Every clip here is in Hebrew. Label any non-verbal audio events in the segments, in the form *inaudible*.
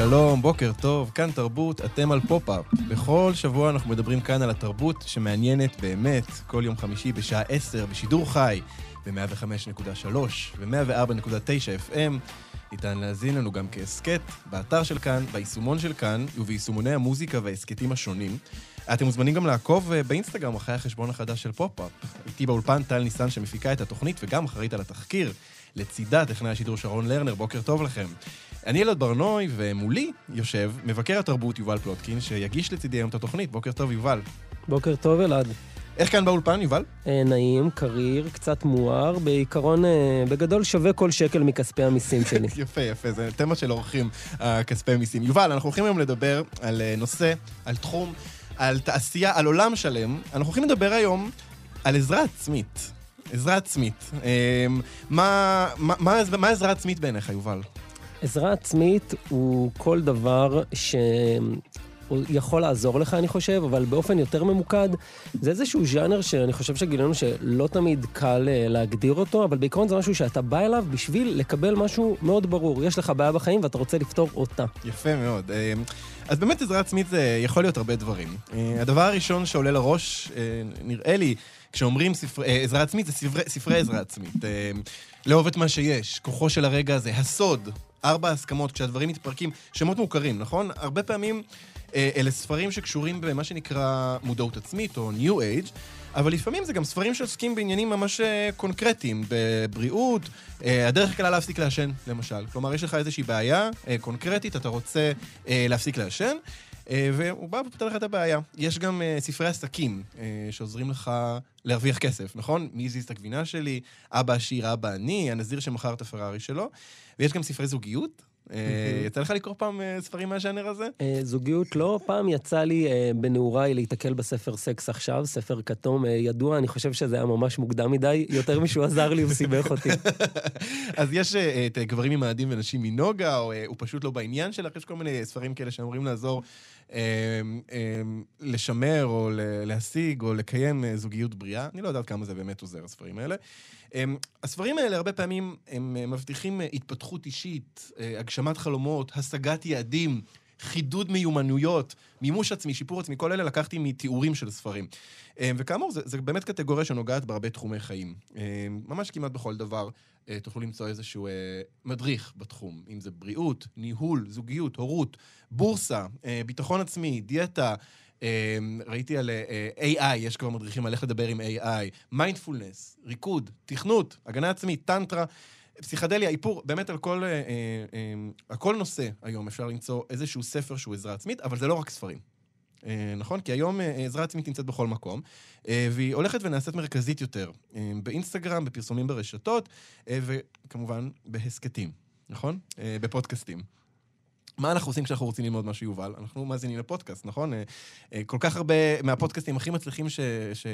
שלום, בוקר טוב, כאן תרבות, אתם על פופ-אפ. בכל שבוע אנחנו מדברים כאן על התרבות שמעניינת באמת, כל יום חמישי בשעה 10 בשידור חי, ב-105.3 ו-104.9 FM. ניתן להאזין לנו גם כהסכת, באתר של כאן, ביישומון של כאן וביישומוני המוזיקה וההסכתים השונים. אתם מוזמנים גם לעקוב אה, באינסטגרם אחרי החשבון החדש של פופ-אפ. איתי באולפן טל ניסן שמפיקה את התוכנית וגם אחראית על התחקיר. לצידה טכנאי השידור שרון לרנר, בוקר טוב לכם. אני אלעד ברנוי, ומולי יושב מבקר התרבות יובל פלוטקין, שיגיש לצידי היום את התוכנית. בוקר טוב, יובל. בוקר טוב, אלעד. איך כאן באולפן, יובל? אה, נעים, קריר, קצת מואר, בעיקרון, אה, בגדול שווה כל שקל מכספי המיסים שלי. *laughs* יפה, יפה, זה תמה של אורחים, כספי מיסים. יובל, אנחנו הולכים היום לדבר על אה, נושא, על תחום, על תעשייה, על עולם שלם. אנחנו הולכים לדבר היום על עזרה עצמית. עזרה עצמית. מה, מה, מה, מה עזרה עצמית בעיניך, יובל? עזרה עצמית הוא כל דבר ש... הוא יכול לעזור לך, אני חושב, אבל באופן יותר ממוקד, זה איזשהו ז'אנר שאני חושב שגילינו שלא תמיד קל אה, להגדיר אותו, אבל בעיקרון זה משהו שאתה בא אליו בשביל לקבל משהו מאוד ברור. יש לך בעיה בחיים ואתה רוצה לפתור אותה. יפה מאוד. אה, אז באמת עזרה עצמית זה יכול להיות הרבה דברים. אה, הדבר הראשון שעולה לראש, נראה לי, כשאומרים ספר, עזרה עצמית, זה ספרי, ספרי עזרה עצמית. לאהוב את מה שיש, כוחו של הרגע הזה, הסוד, ארבע הסכמות, כשהדברים מתפרקים, שמות מוכרים, נכון? הרבה פעמים אה, אלה ספרים שקשורים במה שנקרא מודעות עצמית, או New Age, אבל לפעמים זה גם ספרים שעוסקים בעניינים ממש אה, קונקרטיים, בבריאות, אה, הדרך קלה להפסיק לעשן, למשל. כלומר, יש לך איזושהי בעיה קונקרטית, אתה רוצה להפסיק לעשן, והוא בא ופותר לך את הבעיה. יש גם ספרי עסקים שעוזרים לך להרוויח כסף, נכון? מי הזיז את הגבינה שלי, אבא עשיר, אבא אני, הנזיר שמכר את הפרארי שלו. ויש גם ספרי זוגיות. אה, יצא לך לקרוא פעם אה, ספרים מהז'אנר הזה? אה, זוגיות לא. פעם יצא לי בנעוריי להיתקל בספר סקס עכשיו, ספר כתום ידוע, אני חושב שזה היה ממש מוקדם מדי, יותר משהוא עזר לי, הוא סיבך אותי. *laughs* אז יש את גברים ממאדים ונשים מנוגה, או הוא פשוט לא בעניין שלך, יש כל מיני ספרים כאלה שאמורים לעזור לשמר, או להשיג, או לקיים זוגיות בריאה. אני לא יודעת כמה זה באמת עוזר, הספרים האלה. הספרים האלה הרבה פעמים הם מבטיחים התפתחות אישית, אה, הגשמת חלומות, השגת יעדים, חידוד מיומנויות, מימוש עצמי, שיפור עצמי, כל אלה לקחתי מתיאורים של ספרים. אמ, וכאמור, זה, באמת קטגוריה שנוגעת בהרבה תחומי חיים. אמ, ממש כמעט בכל דבר תוכלו למצוא איזשהו מדריך בתחום, אם זה בריאות, ניהול, זוגיות, הורות, בורסה, ביטחון עצמי, דיאטה, ראיתי על אה, AI, יש כבר מדריכים על איך לדבר עם AI, מיינדפולנס, ריקוד, תכנות, הגנה עצמית, טנטרה. פסיכדליה, איפור, באמת על כל, אה, אה, על כל נושא היום אפשר למצוא איזשהו ספר שהוא עזרה עצמית, אבל זה לא רק ספרים. נכון? כי היום עזרה עצמית נמצאת בכל מקום, והיא הולכת ונעשית מרכזית יותר, באינסטגרם, בפרסומים ברשתות, וכמובן בהסכתים, נכון? בפודקאסטים. מה אנחנו עושים כשאנחנו רוצים ללמוד משהו, יובל? אנחנו מאזינים לפודקאסט, נכון? אה, אה, כל כך הרבה מהפודקאסטים הכי מצליחים ש... ש...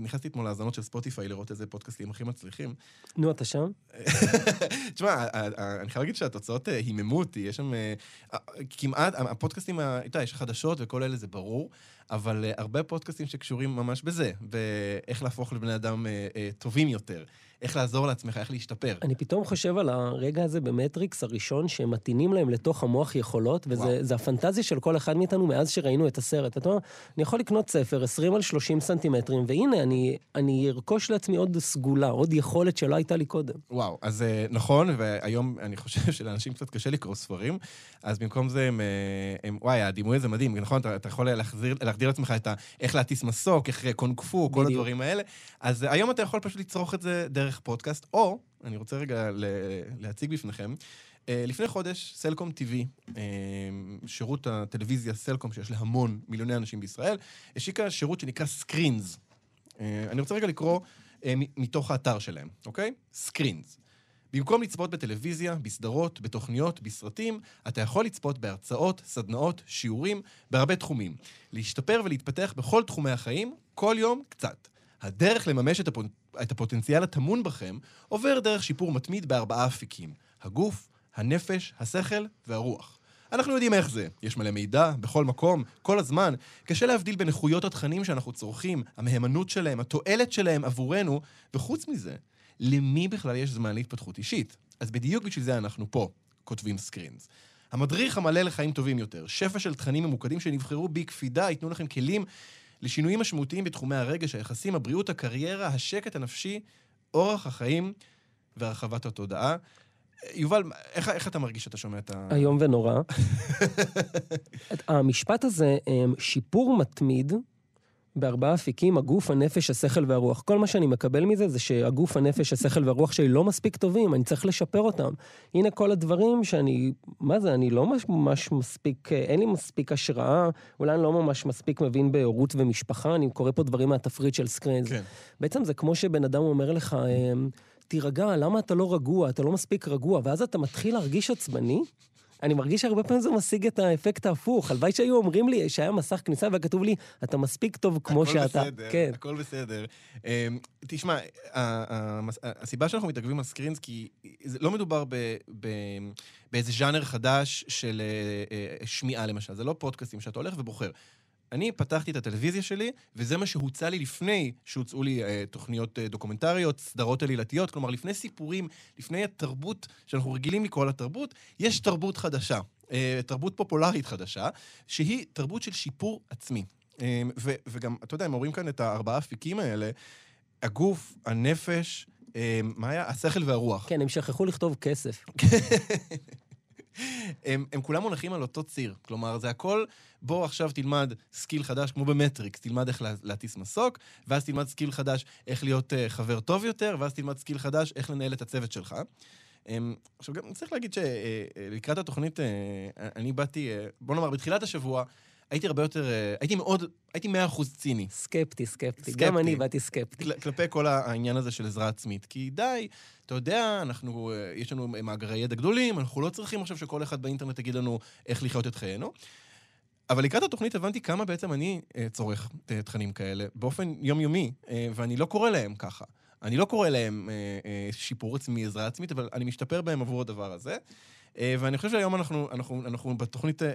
נכנסתי אתמול להאזנות של ספוטיפיי לראות איזה פודקאסטים הכי מצליחים. נו, אתה שם? *laughs* תשמע, אני חייב להגיד שהתוצאות אה, היממו אותי, יש שם כמעט, הפודקאסטים, אתה יודע, יש חדשות וכל אלה, זה ברור, אבל הרבה פודקאסטים שקשורים ממש בזה, באיך להפוך לבני אדם טובים יותר. איך לעזור לעצמך, איך להשתפר. אני פתאום חושב על הרגע הזה במטריקס הראשון, שהם מתאינים להם לתוך המוח יכולות, וזה הפנטזיה של כל אחד מאיתנו מאז שראינו את הסרט. אתה אומר, אני יכול לקנות ספר 20 על 30 סנטימטרים, והנה, אני, אני ארכוש לעצמי עוד סגולה, עוד יכולת שלא הייתה לי קודם. וואו, אז אה, נכון, והיום אני חושב שלאנשים קצת קשה לקרוא ספרים, אז במקום זה הם, הם וואי, הדימוי הזה מדהים, נכון? אתה, אתה יכול להחזיר, להחדיר לעצמך את ה... איך להטיס מסוק, איך קונג פו, כל הדברים האלה. אז היום אתה יכול פשוט לצרוך את זה דרך פודקאסט, או, אני רוצה רגע להציג בפניכם, אה, לפני חודש, סלקום TV, אה, שירות הטלוויזיה סלקום, שיש להמון מיליוני אנשים בישראל, השיקה שירות שנקרא סקרינס. אה, אני רוצה רגע לקרוא מתוך האתר שלהם, אוקיי? סקרינס. במקום לצפות בטלוויזיה, בסדרות, בתוכניות, בסרטים, אתה יכול לצפות בהרצאות, סדנאות, שיעורים, בהרבה תחומים. להשתפר ולהתפתח בכל תחומי החיים, כל יום קצת. הדרך לממש את, הפוט... את הפוטנציאל הטמון בכם עובר דרך שיפור מתמיד בארבעה אפיקים. הגוף, הנפש, השכל והרוח. אנחנו יודעים איך זה. יש מלא מידע, בכל מקום, כל הזמן. קשה להבדיל בין איכויות התכנים שאנחנו צורכים, המהימנות שלהם, התועלת שלהם עבורנו, וחוץ מזה, למי בכלל יש זמן להתפתחות אישית? אז בדיוק בשביל זה אנחנו פה, כותבים סקרינס. המדריך המלא לחיים טובים יותר, שפע של תכנים ממוקדים שנבחרו בקפידה, ייתנו לכם כלים לשינויים משמעותיים בתחומי הרגש, היחסים, הבריאות, הקריירה, השקט הנפשי, אורח החיים והרחבת התודעה. יובל, איך, איך אתה מרגיש שאתה שומע את ה... איום ונורא. *laughs* המשפט הזה, אמ, שיפור מתמיד בארבעה אפיקים, הגוף, הנפש, השכל והרוח. כל מה שאני מקבל מזה זה שהגוף, הנפש, השכל והרוח שלי לא מספיק טובים, אני צריך לשפר אותם. הנה כל הדברים שאני, מה זה, אני לא ממש מספיק, אין לי מספיק השראה, אולי אני לא ממש מספיק מבין בהורות ומשפחה, אני קורא פה דברים מהתפריט של סקרינס. כן. בעצם זה כמו שבן אדם אומר לך, אמ, תירגע, למה אתה לא רגוע? אתה לא מספיק רגוע, ואז אתה מתחיל להרגיש עצבני. אני מרגיש שהרבה פעמים זה משיג את האפקט ההפוך. הלוואי שהיו אומרים לי שהיה מסך כניסה והיה כתוב לי, אתה מספיק טוב כמו הכל שאתה. בסדר, כן. הכל בסדר. אמ, תשמע, הסיבה שאנחנו מתעכבים על סקרינס, כי לא מדובר באיזה ז'אנר חדש של אה, אה, שמיעה, למשל. זה לא פודקאסטים שאתה הולך ובוחר. אני פתחתי את הטלוויזיה שלי, וזה מה שהוצע לי לפני שהוצאו לי אה, תוכניות אה, דוקומנטריות, סדרות עלילתיות, כלומר, לפני סיפורים, לפני התרבות שאנחנו רגילים לקרוא לתרבות, יש תרבות חדשה, אה, תרבות פופולרית חדשה, שהיא תרבות של שיפור עצמי. אה, ו- וגם, אתה יודע, הם אומרים כאן את הארבעה אפיקים האלה, הגוף, הנפש, אה, מה היה? השכל והרוח. כן, הם שכחו לכתוב כסף. *laughs* הם, הם כולם מונחים על אותו ציר. כלומר, זה הכל, בוא עכשיו תלמד skill חדש, כמו במטריקס, תלמד איך לה, להטיס מסוק, ואז תלמד skill חדש איך להיות אה, חבר טוב יותר, ואז תלמד skill חדש איך לנהל את הצוות שלך. אמ, עכשיו, גם צריך להגיד שלקראת התוכנית, אה, אני באתי, uh, בוא נאמר, בתחילת השבוע, הייתי הרבה יותר, uh, הייתי מאוד, הייתי מאה אחוז ציני. סקפטי, סקפטי. סקפטי. גם אני באתי סקפטי. כל- כלפי כל העניין הזה של עזרה עצמית. כי די, אתה יודע, אנחנו, אה, יש לנו מאגרי ידע גדולים, אנחנו לא צריכים עכשיו שכל אחד באינטרנט יגיד לנו איך לחיות את חיינו. אבל לקראת התוכנית הבנתי כמה בעצם אני אה, צורך אה, תכנים כאלה באופן יומיומי, אה, ואני לא קורא להם ככה. אני לא קורא להם אה, אה, שיפור עצמי, עזרה עצמית, אבל אני משתפר בהם עבור הדבר הזה. אה, ואני חושב שהיום אנחנו, אנחנו, אנחנו בתוכנית אה,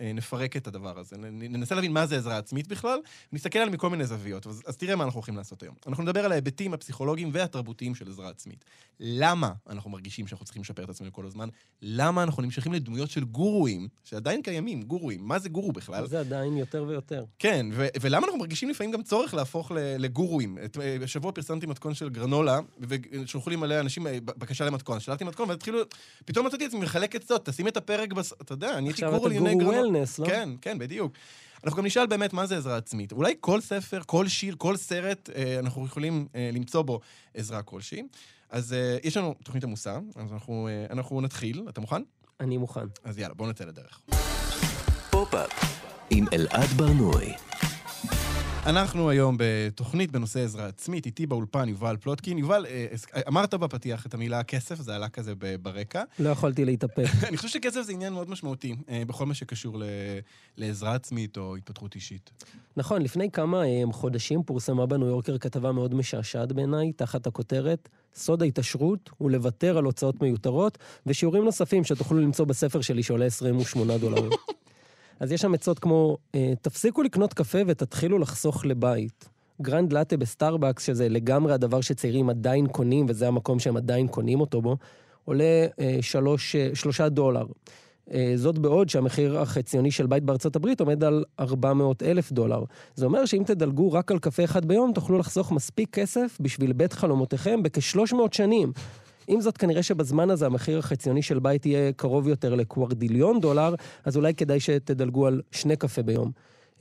אה, נפרק את הדבר הזה. ננסה להבין מה זה עזרה עצמית בכלל, נסתכל על מכל מיני זוויות. אז, אז תראה מה אנחנו הולכים לעשות היום. אנחנו נדבר על ההיבטים הפסיכולוגיים והתרבותיים של עזרה עצמית. למה אנחנו מרגישים שאנחנו צריכים לשפר את עצמנו כל הזמן? למה אנחנו נמשכים לדמויות של גורואים, שעדיין קיימים, גורואים. מה זה גורו בכלל? זה עדיין יותר ויותר. כן, ו- ולמה אנחנו מרגישים לפעמים גם צורך להפוך לגורואים? השבוע פרסמתי מתכון של גרנולה, ושלחו לי מלא אנשים בקשה למתכון. שלחתי מתכון, והתחילו, פתאום מצאתי את עצמי מחלק עצות, תשים את הפרק בס... אתה יודע, אני הייתי עכשיו גורו אתה לענייני גורו גרנולה. wellness, לא? כן, כן, בדיוק. אנחנו גם נשאל באמת מה זה עזרה עצמית. אולי כל ספר, כל שיר, כל סרט, אה, אנחנו יכולים אה, למצוא בו עזרה כלשהי. אז אה, יש לנו תוכנית עמוסה, אז אנחנו, אה, אנחנו נתחיל. אתה מוכן? אני מוכן. אז יאללה, בואו נצא לדרך. פופ-אפ עם אלעד ברנועי. אנחנו היום בתוכנית בנושא עזרה עצמית, איתי באולפן יובל פלוטקין. יובל, אה, אה, אמרת בפתיח את המילה כסף, זה עלה כזה ברקע. לא יכולתי להתאפק. *laughs* אני חושב שכסף זה עניין מאוד משמעותי אה, בכל מה שקשור ל- לעזרה עצמית או התפתחות אישית. נכון, לפני כמה חודשים פורסמה בניו יורקר כתבה מאוד משעשעת בעיניי, תחת הכותרת סוד ההתעשרות הוא לוותר על הוצאות מיותרות ושיעורים נוספים שתוכלו למצוא בספר שלי שעולה 28 דולרים. *laughs* אז יש שם עצות כמו, אה, תפסיקו לקנות קפה ותתחילו לחסוך לבית. גרנד לאטה בסטארבקס, שזה לגמרי הדבר שצעירים עדיין קונים, וזה המקום שהם עדיין קונים אותו בו, עולה אה, שלוש, אה, שלושה דולר. זאת בעוד שהמחיר החציוני של בית בארצות הברית עומד על 400 אלף דולר. זה אומר שאם תדלגו רק על קפה אחד ביום, תוכלו לחסוך מספיק כסף בשביל בית חלומותיכם בכ-300 שנים. עם זאת, כנראה שבזמן הזה המחיר החציוני של בית יהיה קרוב יותר לקוורדיליון דולר, אז אולי כדאי שתדלגו על שני קפה ביום.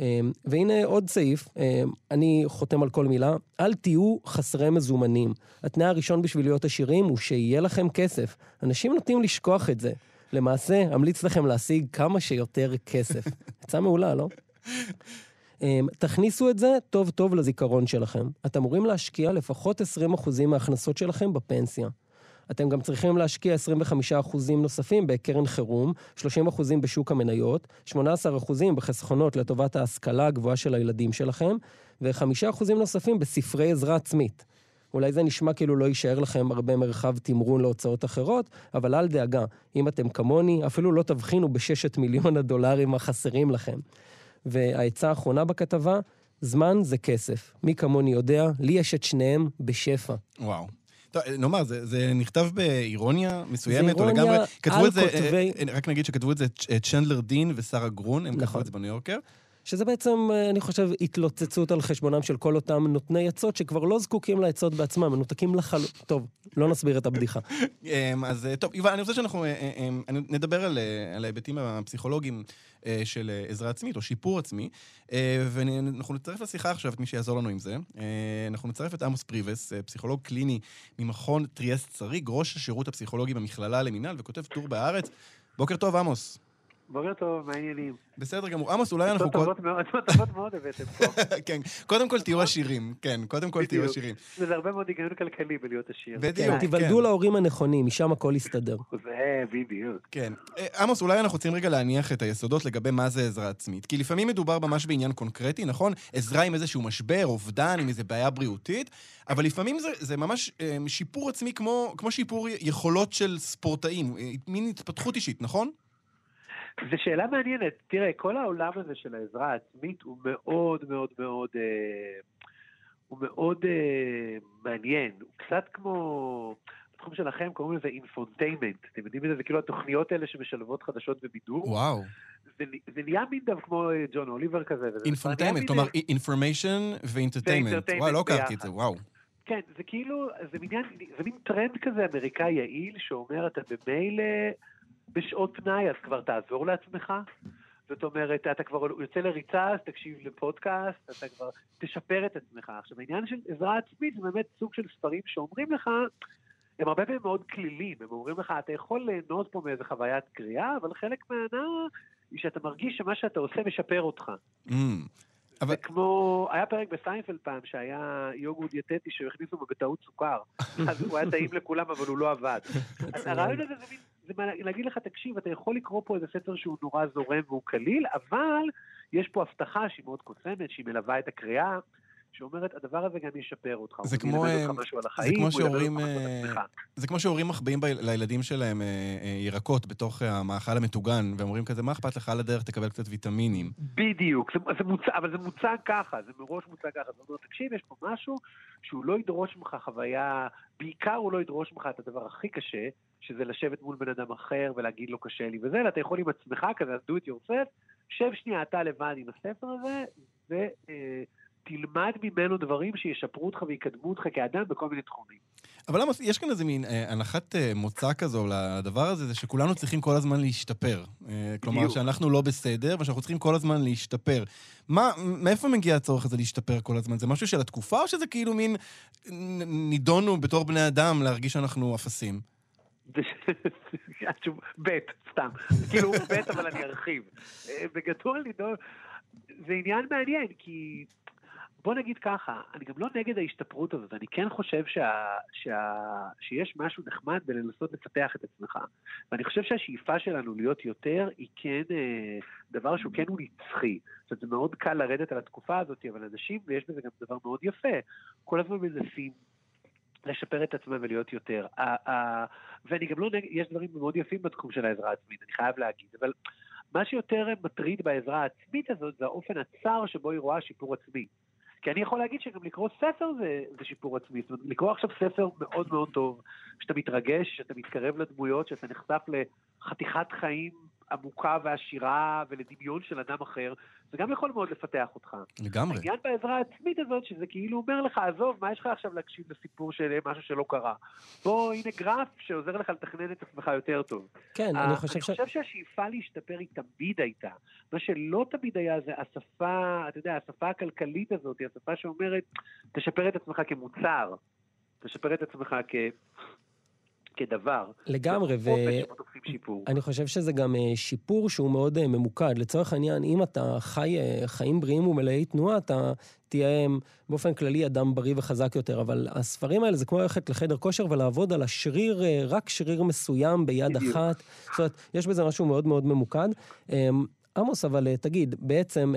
אה, והנה עוד סעיף, אה, אני חותם על כל מילה, אל תהיו חסרי מזומנים. התנאי הראשון בשביל להיות עשירים הוא שיהיה לכם כסף. אנשים נוטים לשכוח את זה. למעשה, אמליץ לכם להשיג כמה שיותר כסף. *laughs* עצה מעולה, לא? אמ, תכניסו את זה טוב טוב לזיכרון שלכם. אתם אמורים להשקיע לפחות 20% מההכנסות שלכם בפנסיה. אתם גם צריכים להשקיע 25% נוספים בקרן חירום, 30% בשוק המניות, 18% בחסכונות לטובת ההשכלה הגבוהה של הילדים שלכם, ו-5% נוספים בספרי עזרה עצמית. אולי זה נשמע כאילו לא יישאר לכם הרבה מרחב תמרון להוצאות אחרות, אבל אל דאגה, אם אתם כמוני, אפילו לא תבחינו בששת מיליון הדולרים החסרים לכם. והעצה האחרונה בכתבה, זמן זה כסף. מי כמוני יודע, לי יש את שניהם בשפע. וואו. טוב, נאמר, זה, זה נכתב באירוניה מסוימת, זה אירוניה או לגמרי... כתבו על את זה, כותבי- אה, אה, רק נגיד שכתבו את זה צ'נדלר דין ושרה גרון, הם כתבו נכון. את זה בניו יורקר. שזה בעצם, אה, אני חושב, התלוצצות על חשבונם של כל אותם נותני עצות שכבר לא זקוקים לעצות בעצמם, מנותקים לחלוטין. טוב, לא נסביר את הבדיחה. אמ, אז אה, טוב, יובל, אני רוצה שאנחנו אה, אני- נדבר על, ההיבטים הפסיכולוגיים של עזרה עצמית, או שיפור עצמי, ואנחנו נצרף לשיחה עכשיו את מי שיעזור לנו עם זה. אנחנו נצרף את עמוס פריבס, פסיכולוג קליני ממכון טריאסט שריג, ראש השירות הפסיכולוגי במכללה למינהל, וכותב טור בהארץ. בוקר טוב, עמוס. בוקר טוב, מה העניינים? בסדר גמור. עמוס, אולי אנחנו... עצות טובות מאוד, הבאתם פה. *laughs* כן, קודם כל תהיו עשירים. כן, קודם כל תהיו. עשירים. לזה הרבה מאוד היגיון כלכלי בלהיות עשיר. בדיוק. כן, תיוולדו להורים הנכונים, משם הכל יסתדר. זה בדיוק. כן. אה, עמוס, אולי אנחנו רוצים רגע להניח את היסודות לגבי מה זה עזרה עצמית. כי לפעמים מדובר ממש בעניין קונקרטי, נכון? עזרה עם איזשהו משבר, אובדן, עם איזו בעיה בריאותית, אבל לפעמים זה, זה ממש אה, שיפור עצמי כמו, כמו שיפור יכולות של ספורטאים, אה, מין התפתחות אישית, נכון? זו שאלה מעניינת. תראה, כל העולם הזה של העזרה העצמית הוא מאוד מאוד מאוד... אה, הוא מאוד אה, מעניין. הוא קצת כמו... בתחום שלכם קוראים לזה infotainment. אתם יודעים את זה? זה כאילו התוכניות האלה שמשלבות חדשות ובידור. וואו. זה, זה נהיה מין דבר כמו אה, ג'ון אוליבר כזה. infotainment, מין, כלומר אה, information ו entertainment. וואו, לא הכרתי את. זה, וואו. כן, זה כאילו, זה מין, זה מין טרנד כזה אמריקאי יעיל, שאומר, אתה במילא בשעות פנאי, אז כבר תעזור לעצמך. זאת אומרת, אתה כבר יוצא לריצה, אז תקשיב לפודקאסט, אתה כבר תשפר את עצמך. עכשיו, העניין של עזרה עצמית זה באמת סוג של ספרים שאומרים לך, הם הרבה פעמים מאוד כלילים, הם אומרים לך, אתה יכול ליהנות פה מאיזה חוויית קריאה, אבל חלק מההנאה היא שאתה מרגיש שמה שאתה עושה משפר אותך. Mm. אבל- זה כמו, היה פרק בסיינפלד פעם שהיה יוגורט דיאטטי שהכניסו בו בטעות סוכר. *laughs* אז הוא היה טעים לכולם, אבל הוא לא עבד. *laughs* אז הרעיון הזה זה מין, זה מה- להגיד לך, תקשיב, אתה יכול לקרוא פה איזה ספר שהוא נורא זורם והוא קליל, אבל יש פה הבטחה שהיא מאוד קוסמת, שהיא מלווה את הקריאה, שאומרת, הדבר הזה גם ישפר אותך. זה כמו, אה, על זה החיים, כמו שהורים, אה. זה כמו שהורים מחביאים לילדים שלהם אה, ירקות בתוך המאכל המטוגן, ואומרים כזה, מה אכפת לך על הדרך, תקבל קצת ויטמינים. בדיוק, זה, זה מוצג, אבל זה מוצג ככה, זה מראש מוצג ככה. זאת אומרת, תקשיב, יש פה משהו שהוא לא ידרוש ממך חוויה, בעיקר הוא לא ידרוש ממך את הדבר הכי קשה, שזה לשבת מול בן אדם אחר ולהגיד לו קשה לי וזה, אלא אתה יכול עם עצמך כזה, do it yourself, שב שנייה אתה לבד עם הספר הזה, ותלמד ממנו דברים שישפרו אותך ויקדמו אותך כאדם בכל מיני תחומים. אבל למה, יש כאן איזה מין אה, הנחת אה, מוצא כזו לדבר הזה, זה שכולנו צריכים כל הזמן להשתפר. אה, כלומר, בדיוק. שאנחנו לא בסדר, ושאנחנו צריכים כל הזמן להשתפר. מה, מאיפה מגיע הצורך הזה להשתפר כל הזמן? זה משהו של התקופה, או שזה כאילו מין נידונו בתור בני אדם להרגיש שאנחנו אפסים? *laughs* ב', סתם. כאילו, ב', אבל אני ארחיב. אה, בגדול, נידון, זה עניין מעניין, כי בוא נגיד ככה, אני גם לא נגד ההשתפרות הזאת, אני כן חושב שה, שה, שיש משהו נחמד בלנסות לפתח את עצמך. ואני חושב שהשאיפה שלנו להיות יותר, היא כן אה, דבר שהוא כן הוא נצחי. זאת אומרת, זה מאוד קל לרדת על התקופה הזאת, אבל אנשים, ויש בזה גם דבר מאוד יפה, כל הזמן מנסים לשפר את עצמם ולהיות יותר. ואני גם לא נגד, יש דברים מאוד יפים בתחום של העזרה העצמית, אני חייב להגיד, אבל מה שיותר מטריד בעזרה העצמית הזאת זה האופן הצר שבו היא רואה שיפור עצמי. כי אני יכול להגיד שגם לקרוא ספר זה, זה שיפור עצמי. זאת אומרת, לקרוא עכשיו ספר מאוד מאוד טוב, שאתה מתרגש, שאתה מתקרב לדמויות, שאתה נחשף לחתיכת חיים עמוקה ועשירה ולדמיון של אדם אחר, זה גם יכול מאוד לפתח אותך. לגמרי. העניין בעזרה העצמית הזאת, שזה כאילו אומר לך, עזוב, מה יש לך עכשיו להקשיב לסיפור של משהו שלא קרה? בוא, הנה גרף שעוזר לך לתכנן את עצמך יותר טוב. כן, אה, אני חושב ש... אני חושב שהשאיפה להשתפר היא תמיד הייתה. מה שלא תמיד היה זה השפה, אתה יודע, השפה הכלכלית הזאת, היא השפה שאומרת, תשפר את עצמך כמוצר, תשפר את עצמך כ... כדבר. לגמרי, ו... אופן שבו תופסים עם שיפור. אני חושב שזה גם אה, שיפור שהוא מאוד אה, ממוקד. לצורך העניין, אם אתה חי אה, חיים בריאים ומלאי תנועה, אתה תהיה באופן כללי אדם בריא וחזק יותר. אבל הספרים האלה זה כמו ללכת לחדר כושר ולעבוד על השריר, רק שריר מסוים ביד בדיוק. אחת. זאת אומרת, יש בזה משהו מאוד מאוד ממוקד. עמוס, אבל תגיד, בעצם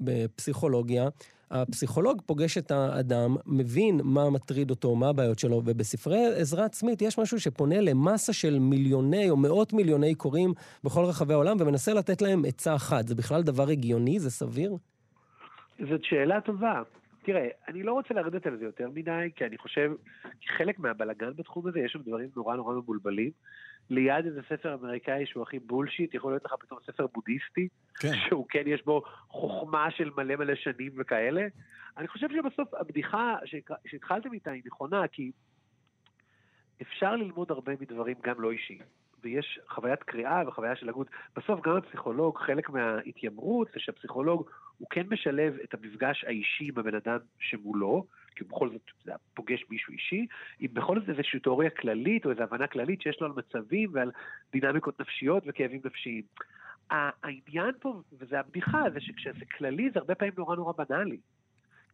בפסיכולוגיה, הפסיכולוג פוגש את האדם, מבין מה מטריד אותו, מה הבעיות שלו, ובספרי עזרה עצמית יש משהו שפונה למסה של מיליוני או מאות מיליוני קוראים בכל רחבי העולם ומנסה לתת להם עצה אחת. זה בכלל דבר הגיוני? זה סביר? זאת שאלה טובה. תראה, אני לא רוצה לרדת על זה יותר מדי, כי אני חושב, חלק מהבלגן בתחום הזה, יש שם דברים נורא נורא מבולבלים. ליד איזה ספר אמריקאי שהוא הכי בולשיט, יכול להיות לך פתאום ספר בודהיסטי, כן. שהוא כן יש בו חוכמה של מלא מלא שנים וכאלה. אני חושב שבסוף הבדיחה שהתחלתם איתה היא נכונה, כי אפשר ללמוד הרבה מדברים גם לא אישיים. ויש חוויית קריאה וחוויה של הגות. בסוף גם הפסיכולוג, חלק מההתיימרות זה שהפסיכולוג הוא כן משלב את המפגש האישי עם הבן אדם שמולו, כי בכל זאת זה פוגש מישהו אישי, עם בכל זאת איזושהי תיאוריה כללית או איזו הבנה כללית שיש לו על מצבים ועל דינמיקות נפשיות וכאבים נפשיים. העניין פה, וזה הבדיחה, זה שכשזה כללי זה הרבה פעמים נורא נורא בנאלי.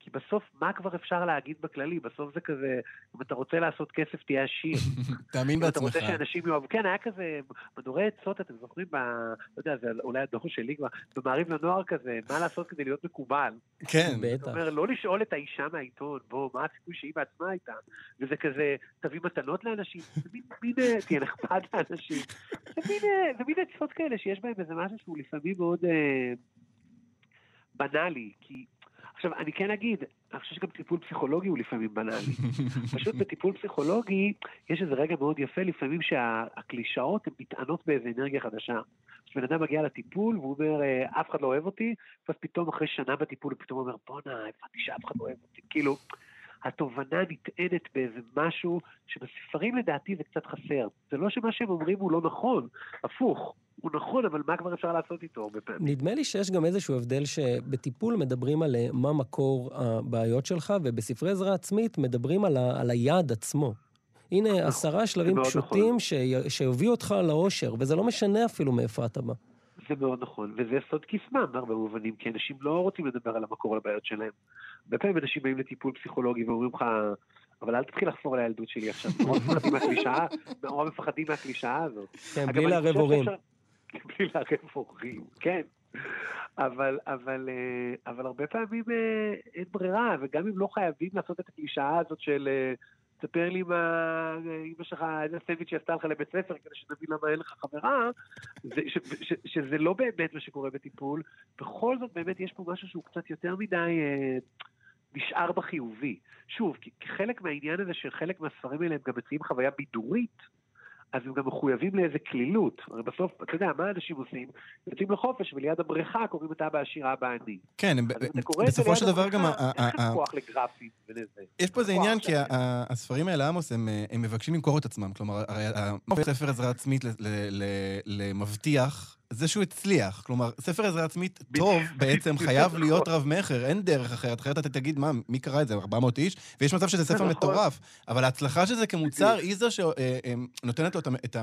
כי בסוף, מה כבר אפשר להגיד בכללי? בסוף זה כזה, אם אתה רוצה לעשות כסף, תהיה עשיר. *laughs* תאמין אם אתה בעצמך. רוצה שאנשים יאהבו, כן, היה כזה, מדורי עצות, אתם זוכרים, ב... לא יודע, זה אולי הדור שלי כבר, במעריב לנוער כזה, מה לעשות כדי להיות מקובל. כן. זאת בטח. אומרת, לא לשאול את האישה מהעיתון, בוא, מה הסיכוי שהיא בעצמה הייתה? וזה כזה, תביא מתנות לאנשים, זה מין, מין, תהיה נחמד לאנשים. זה מין, זה מין עצות כאלה שיש בהם איזה משהו שהוא לפעמים מאוד אה, בנאלי, כי... עכשיו, אני כן אגיד, אני חושב שגם טיפול פסיכולוגי הוא לפעמים בנאלי. *laughs* פשוט בטיפול פסיכולוגי יש איזה רגע מאוד יפה לפעמים שהקלישאות הן מתענות באיזה אנרגיה חדשה. כשבן אדם מגיע לטיפול והוא אומר, אה, אף אחד לא אוהב אותי, ואז פתאום אחרי שנה בטיפול הוא פתאום אומר, בואנה, הבנתי שאף אחד לא אוהב אותי. כאילו, התובנה נטענת באיזה משהו שבספרים לדעתי זה קצת חסר. זה לא שמה שהם אומרים הוא לא נכון, הפוך. הוא נכון, אבל מה כבר אפשר לעשות איתו הרבה פעמים? נדמה לי שיש גם איזשהו הבדל שבטיפול מדברים על אה, מה מקור הבעיות שלך, ובספרי עזרה עצמית מדברים על, ה, על היעד עצמו. הנה עשרה שלבים פשוטים שי- שיביאו אותך לאושר, וזה לא משנה אפילו מאיפה אתה בא. זה מאוד נכון, וזה סוד קסמם בהרבה מובנים, כי אנשים לא רוצים לדבר על המקור לבעיות שלהם. הרבה פעמים אנשים באים לטיפול פסיכולוגי ואומרים לך, אבל אל תתחיל לחפור על הילדות שלי עכשיו, נורא מפחדים מהקלישאה, נורא מפחדים מהקלישאה הזאת. כן, בלי לערב הורים. *laughs* בלי לערב הורים, כן. אבל, אבל, אה, אבל הרבה פעמים אה, אין ברירה, וגם אם לא חייבים לעשות את הקלישאה הזאת של אה, תספר לי מה אמא שלך, איזה סנדוויץ' היא עשתה לך לבית ספר, כדי שנבין למה אין לך חברה, שזה לא באמת מה שקורה בטיפול. בכל זאת, באמת יש פה משהו שהוא קצת יותר מדי אה, נשאר בחיובי. שוב, כי חלק מהעניין הזה שחלק מהספרים האלה הם גם מציעים חוויה בידורית, אז הם גם מחויבים לאיזה קלילות. הרי בסוף, אתה יודע, מה אנשים עושים? יוצאים לחופש וליד הבריכה קוראים את אבא עשיר, אבא עני. כן, בסופו של דבר גם... אין כוח לגרפים ולזה? יש פה איזה עניין, כי הספרים האלה, עמוס, הם, אה, הם מבקשים למכור את עצמם. כלומר, הרי ספר עזרה עצמית למבטיח, זה שהוא הצליח. כלומר, ספר עזרה עצמית טוב בעצם חייב להיות רב-מכר, אין דרך אחרת. אחרת אתה תגיד, מה, מי קרא את זה? 400 איש? ויש מצב שזה ספר נכון. מטורף. אבל ההצלחה של זה כמוצר היא זו שנותנת לו את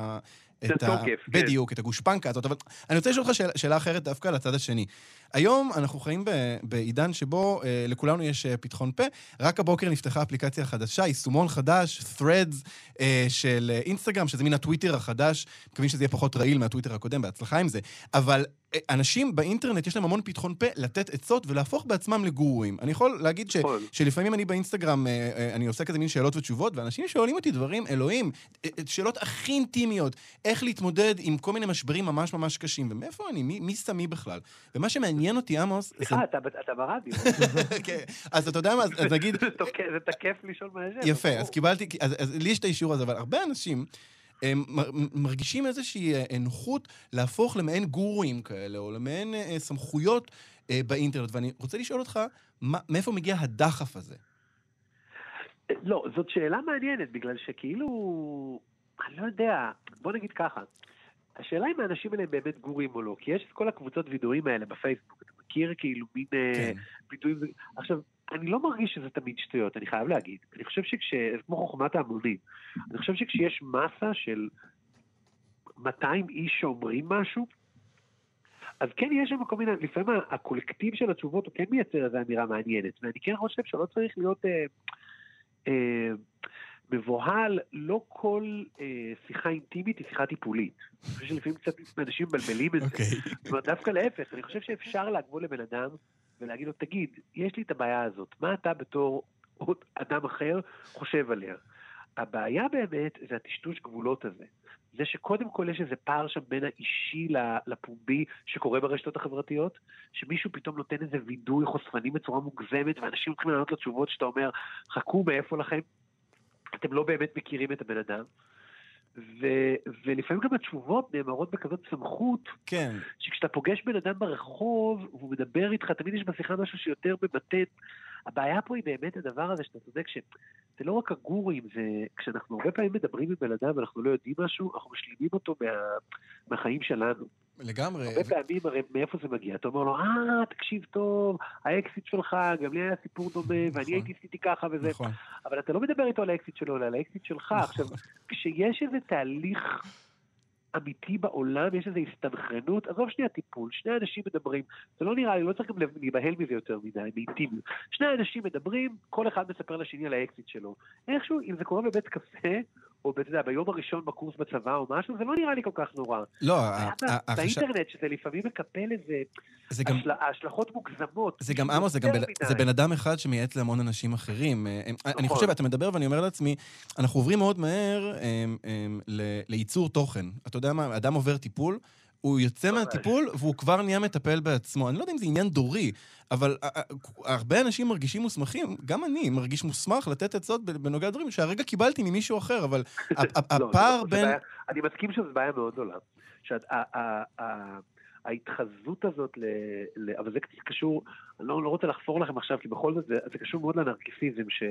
את. את את ה- התוקף, כן. בדיוק, את הגושפנקה הזאת. אבל אני רוצה לשאול אותך שאלה, שאלה אחרת דווקא על הצד השני. היום אנחנו חיים ב- בעידן שבו אה, לכולנו יש אה, פתחון פה. רק הבוקר נפתחה אפליקציה חדשה, יישומון חדש, Threads אה, של אה, אינסטגרם, שזה מין הטוויטר החדש. מקווים שזה יהיה פחות רעיל מהטוויטר הקודם, בהצלחה עם זה. אבל אנשים באינטרנט, יש להם המון פתחון פה לתת עצות ולהפוך בעצמם לגורואים. אני יכול להגיד ש, נכון. שלפעמים אני באינסטגרם, אה, אה, אני עושה כזה מין שאלות ותשובות, ואנשים שואלים אותי דברים, אלוהים, אה, שאלות הכי אינטימיות, איך להתמודד עם כל מיני משברים ממש ממש קשים, ומאיפה אני, מי, מי סמי בכלל? ומה שמעניין אותי, עמוס, זה... סליחה, אתה אתה ברדיו. *laughs* כן, אז אתה יודע מה, אז אז נגיד, זה זה תקף לשאול מה. יפה, אז קיבלתי, אז, אז לי יש את האישור הזה, אבל הרבה אנשים... הם מרגישים איזושהי אה, נוחות להפוך למעין גורואים כאלה, או למעין אה, סמכויות אה, באינטרנט, ואני רוצה לשאול אותך, מה, מאיפה מגיע הדחף הזה? לא, זאת שאלה מעניינת, בגלל שכאילו, אני לא יודע, בוא נגיד ככה, השאלה אם האנשים האלה הם באמת גורים או לא, כי יש את כל הקבוצות וידואים האלה בפייסבוק, אתה מכיר כאילו מין כן. ביטויים, עכשיו, אני לא מרגיש שזה תמיד שטויות, אני חייב להגיד. אני חושב שכש... זה כמו חוכמת ההמונים. אני חושב שכשיש מסה של 200 איש שאומרים משהו, אז כן יש שם כל מיני, לפעמים הקולקטיב של התשובות הוא כן מייצר איזו אמירה מעניינת, ואני כן חושב שלא צריך להיות אה, אה, מבוהל, לא כל אה, שיחה אינטימית היא שיחה טיפולית. אני חושב שלפעמים קצת אנשים מבלבלים את אוקיי. זה. זאת אומרת, דווקא להפך, אני חושב שאפשר לבוא לבן אדם ולהגיד לו, תגיד, יש לי את הבעיה הזאת, מה אתה בתור עוד אדם אחר חושב עליה? הבעיה באמת זה הטשטוש גבולות הזה. זה שקודם כל יש איזה פער שם בין האישי לפומבי שקורה ברשתות החברתיות, שמישהו פתאום נותן איזה וידוי חושפני בצורה מוגזמת, ואנשים מתחילים לענות לתשובות שאתה אומר, חכו מאיפה לכם, אתם לא באמת מכירים את הבן אדם. ו- ולפעמים גם התשובות נאמרות בכזאת סמכות, כן. שכשאתה פוגש בן אדם ברחוב, והוא מדבר איתך, תמיד יש בשיחה משהו שיותר ממתן. הבעיה פה היא באמת הדבר הזה שאתה צודק, שזה לא רק הגורים, זה כשאנחנו הרבה פעמים מדברים עם בן אדם ואנחנו לא יודעים משהו, אנחנו משלימים אותו מה, מהחיים שלנו. לגמרי. הרבה פעמים, הרי מאיפה זה מגיע? אתה אומר לו, אה, תקשיב טוב, האקסיט שלך, גם לי היה סיפור דומה, ואני נכון. הייתי עשיתי ככה וזה. נכון. אבל אתה לא מדבר איתו על האקסיט שלו, אלא על האקסיט שלך. עכשיו, כשיש איזה תהליך אמיתי בעולם, יש איזו הסתנכרנות, עזוב שנייה טיפול, שני אנשים מדברים, זה לא נראה לי, לא צריך גם להיבהל מזה יותר מדי, מאינטימיות. שני אנשים מדברים, כל אחד מספר לשני על האקסיט שלו. איכשהו, אם זה קורה בבית קפה, או אתה יודע, ביום הראשון בקורס בצבא או משהו, זה לא נראה לי כל כך נורא. לא, באינטרנט, שזה לפעמים מקפל איזה זה גם... השל- השלכות מוגזמות. זה גם עמוס, זה גם בן- זה מדי. בן אדם אחד שמייעץ להמון אנשים אחרים. אה, הם- אני נכון. חושב, אתה מדבר ואני אומר לעצמי, אנחנו עוברים מאוד מהר ל- לייצור תוכן. אתה יודע מה, אדם עובר טיפול, הוא יוצא ממש. מהטיפול והוא כבר נהיה מטפל בעצמו. אני לא יודע אם זה עניין דורי, אבל ה- ה- הרבה אנשים מרגישים מוסמכים, גם אני מרגיש מוסמך לתת עצות בנוגע לדברים שהרגע קיבלתי ממישהו אחר, אבל *laughs* ה- לא, הפער בין... אני מסכים שזו בעיה מאוד גדולה. ההתחזות הזאת, ל, ל, אבל זה קשור, אני לא, לא רוצה לחפור לכם עכשיו, כי בכל זאת זה, זה קשור מאוד לנרקיסיזם ש,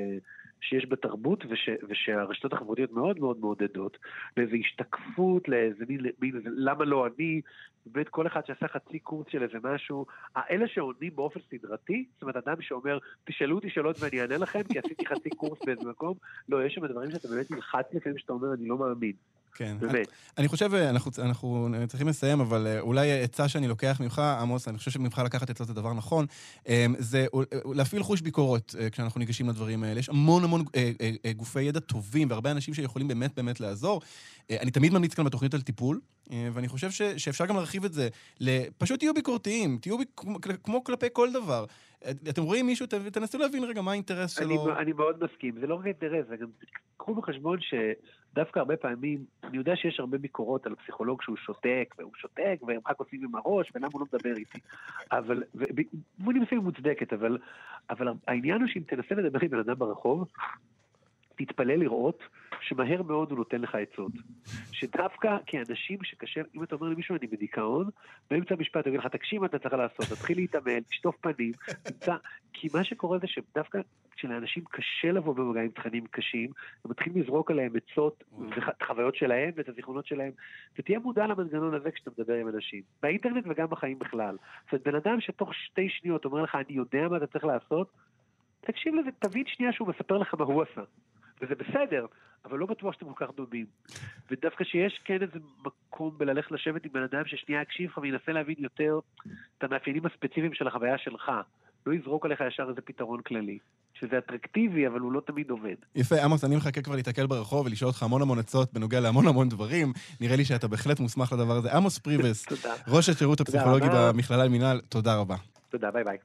שיש בתרבות וש, ושהרשתות החברתיות מאוד מאוד מעודדות, לאיזו השתקפות, לאיזה מין, מין למה לא אני, באמת כל אחד שעשה חצי קורס של איזה משהו, האלה שעונים באופן סדרתי, זאת אומרת אדם שאומר, תשאלו אותי שאלות ואני אענה לכם, כי עשיתי חצי קורס באיזה מקום, לא, יש שם דברים שאתה באמת נלחץ לפעמים שאתה אומר, אני לא מאמין, כן. באמת. אני חושב, אה, אנחנו, אנחנו צריכים לסיים, אבל אה, אולי עצה שאני לוקח ממך, עמוס, אני חושב שממך לקחת עצות זה דבר נכון, אה, זה אה, להפעיל חוש ביקורת אה, כשאנחנו ניגשים לדברים האלה. יש המון המון אה, אה, אה, גופי ידע טובים והרבה אנשים שיכולים באמת באמת לעזור. אה, אני תמיד ממליץ כאן בתוכנית על טיפול, אה, ואני חושב ש, שאפשר גם להרחיב את זה. פשוט תהיו ביקורתיים, תהיו ביק, כמו, כלפי כל דבר. אה, אתם רואים מישהו, תנסו להבין רגע מה האינטרס אני, שלו. אני מאוד מסכים, זה לא רק אינטרס, זה גם, קחו בחשבון שדווקא הרבה פעמים, אני יודע שיש הרבה ביקורות על פסיכולוג שהוא שותק, והוא שותק, והם רק עושים עם הראש, ולמה הוא לא מדבר איתי. אבל, במובנים מסוימים מוצדקת, אבל, אבל העניין הוא שאם תנסה לדבר עם בן אדם ברחוב, תתפלא לראות שמהר מאוד הוא נותן לך עצות. שדווקא כאנשים שקשה, אם אתה אומר למישהו אני בדיכאון, באמצע המשפט הוא יגיד לך, תקשיב מה אתה צריך לעשות, תתחיל להתאמן, תשטוף פנים, תמצא, כי מה שקורה זה שדווקא כשלאנשים קשה לבוא במגע עם תכנים קשים, הם מתחילים לזרוק עליהם עצות ואת החוויות שלהם ואת הזיכרונות שלהם, ותהיה מודע למנגנון הזה כשאתה מדבר עם אנשים, באינטרנט וגם בחיים בכלל. זאת אומרת, בן אדם שתוך שתי שניות אומר לך, אני יודע מה אתה צריך לעשות, תקשיב לזה, תבין שנייה שהוא מספר לך מה הוא עשה. וזה בסדר, אבל לא בטוח שאתם כל כך דומים. ודווקא שיש כן איזה מקום בללכת לשבת עם בן אדם ששנייה יקשיב לך וינסה להבין יותר את המאפיינים הספציפיים של החוויה שלך. לא יזרוק עליך ישר איזה פתרון כללי. שזה אטרקטיבי, אבל הוא לא תמיד עובד. יפה, עמוס, אני מחכה כבר להתקל ברחוב ולשאול אותך המון המון עצות בנוגע להמון המון דברים. נראה לי שאתה בהחלט מוסמך לדבר הזה. עמוס פריבס. *laughs* ראש השירות הפסיכולוגי. במכללה למינהל, תודה רבה. תודה, ביי ביי.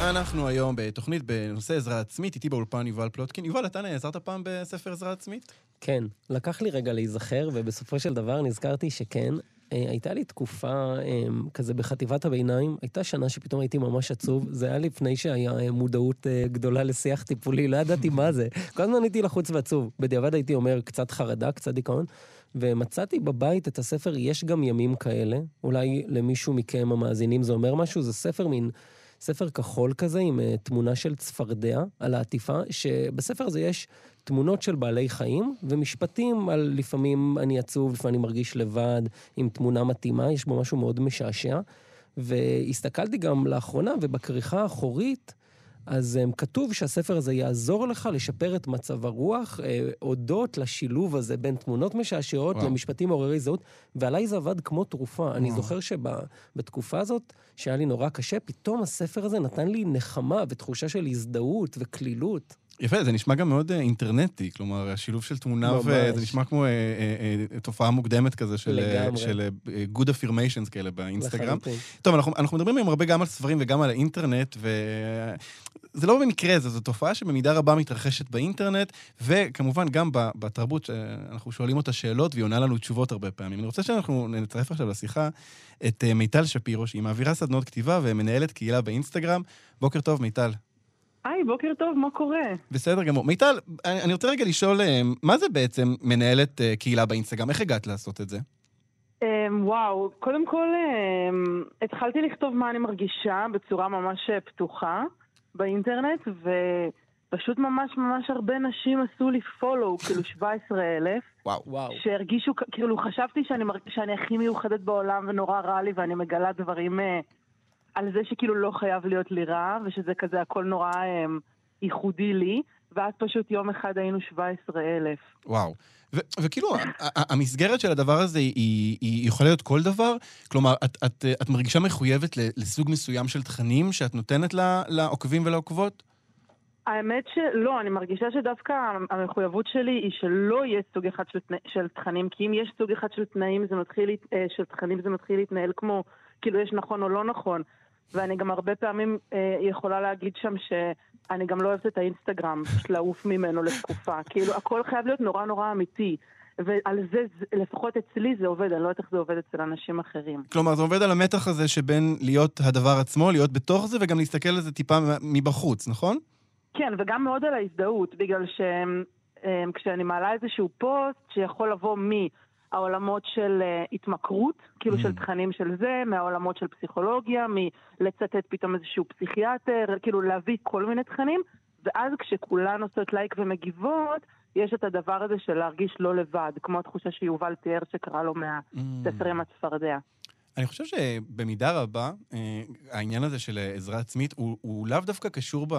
אנחנו היום בתוכנית בנושא עזרה עצמית, איתי באולפן יובל פלוטקין. יובל, אתה נעזרת פעם בספר עזרה עצמית? כן, לקח לי רגע להיזכר, ובסופו של דבר נזכרתי שכן. אה, הייתה לי תקופה אה, כזה בחטיבת הביניים, הייתה שנה שפתאום הייתי ממש עצוב, זה היה לפני שהיה אה, מודעות גדולה לשיח טיפולי, לא ידעתי מה זה. כל הזמן הייתי לחוץ ועצוב. בדיעבד הייתי אומר קצת חרדה, קצת דיכאון, ומצאתי בבית את הספר "יש גם ימים כאלה", אולי למישהו מכם המאזינים זה אומר משהו, זה ספר מין... ספר כחול כזה עם uh, תמונה של צפרדע על העטיפה, שבספר הזה יש תמונות של בעלי חיים ומשפטים על לפעמים אני עצוב, לפעמים אני מרגיש לבד, עם תמונה מתאימה, יש בו משהו מאוד משעשע. והסתכלתי גם לאחרונה, ובכריכה האחורית אז um, כתוב שהספר הזה יעזור לך לשפר את מצב הרוח, uh, הודות לשילוב הזה בין תמונות משעשעות וואו. למשפטים מעוררי זהות, ועליי זה עבד כמו תרופה. אני זוכר שבתקופה הזאת, שהיה לי נורא קשה, פתאום הספר הזה נתן לי נחמה ותחושה של הזדהות וקלילות. יפה, זה נשמע גם מאוד אה, אינטרנטי, כלומר, השילוב של תמונה, ממש. וזה נשמע כמו אה, אה, אה, תופעה מוקדמת כזה של, אה, לגמרי. של אה, good affirmations כאלה באינסטגרם. לחלוטין. טוב, אנחנו, אנחנו מדברים היום הרבה גם על ספרים וגם על האינטרנט, וזה לא במקרה, זו, זו תופעה שבמידה רבה מתרחשת באינטרנט, וכמובן גם בתרבות, שאנחנו שואלים אותה שאלות והיא עונה לנו תשובות הרבה פעמים. אני רוצה שאנחנו נצרף עכשיו לשיחה את אה, מיטל שפירו, שהיא מעבירה סדנות כתיבה ומנהלת קהילה באינסטגרם. בוקר טוב, מיטל. היי, בוקר טוב, מה קורה? בסדר גמור. מיטל, אני אני רוצה רגע לשאול, אה, מה זה בעצם מנהלת אה, קהילה באינסטגרם? איך הגעת לעשות את זה? Um, וואו, קודם כל um, התחלתי לכתוב מה אני מרגישה בצורה ממש אה, פתוחה באינטרנט, ופשוט ממש ממש הרבה נשים עשו לי פולו, *laughs* כאילו 17 אלף, וואו. וואו. שהרגישו, כאילו חשבתי שאני, מרג... שאני הכי מיוחדת בעולם ונורא רע לי ואני מגלה דברים uh, על זה שכאילו לא חייב להיות לי רע, ושזה כזה הכל נורא um, ייחודי לי, ואז פשוט יום אחד היינו 17 אלף. וואו. ו- וכאילו, המסגרת של הדבר הזה היא, היא יכולה להיות כל דבר? כלומר, את, את, את מרגישה מחויבת לסוג מסוים של תכנים שאת נותנת ל- לעוקבים ולעוקבות? האמת שלא, אני מרגישה שדווקא המחויבות שלי היא שלא יהיה סוג אחד של, תנא, של תכנים, כי אם יש סוג אחד של תנאים, זה מתחיל, אה, של תכנים, זה מתחיל להתנהל כמו, כאילו יש נכון או לא נכון. ואני גם הרבה פעמים אה, יכולה להגיד שם שאני גם לא אוהבת את האינסטגרם, *laughs* פשוט לעוף ממנו לתקופה. כאילו, הכל חייב להיות נורא נורא אמיתי. ועל זה, לפחות אצלי זה עובד, אני לא יודעת איך זה עובד אצל אנשים אחרים. כלומר, זה עובד על המתח הזה שבין להיות הדבר עצמו, להיות בתוך זה, וגם להסתכל על זה טיפה מבחוץ, נכון? כן, וגם מאוד על ההזדהות, בגלל שכשאני מעלה איזשהו פוסט שיכול לבוא מהעולמות של אה, התמכרות, כאילו Mm. של תכנים של זה, מהעולמות של פסיכולוגיה, מלצטט פתאום איזשהו פסיכיאטר, כאילו להביא כל מיני תכנים, ואז כשכולן עושות לייק ומגיבות, יש את הדבר הזה של להרגיש לא לבד, כמו התחושה שיובל תיאר שקרא לו מהספר עם הצפרדע. אני חושב שבמידה רבה, אה, העניין הזה של עזרה עצמית הוא, הוא לאו דווקא קשור ב,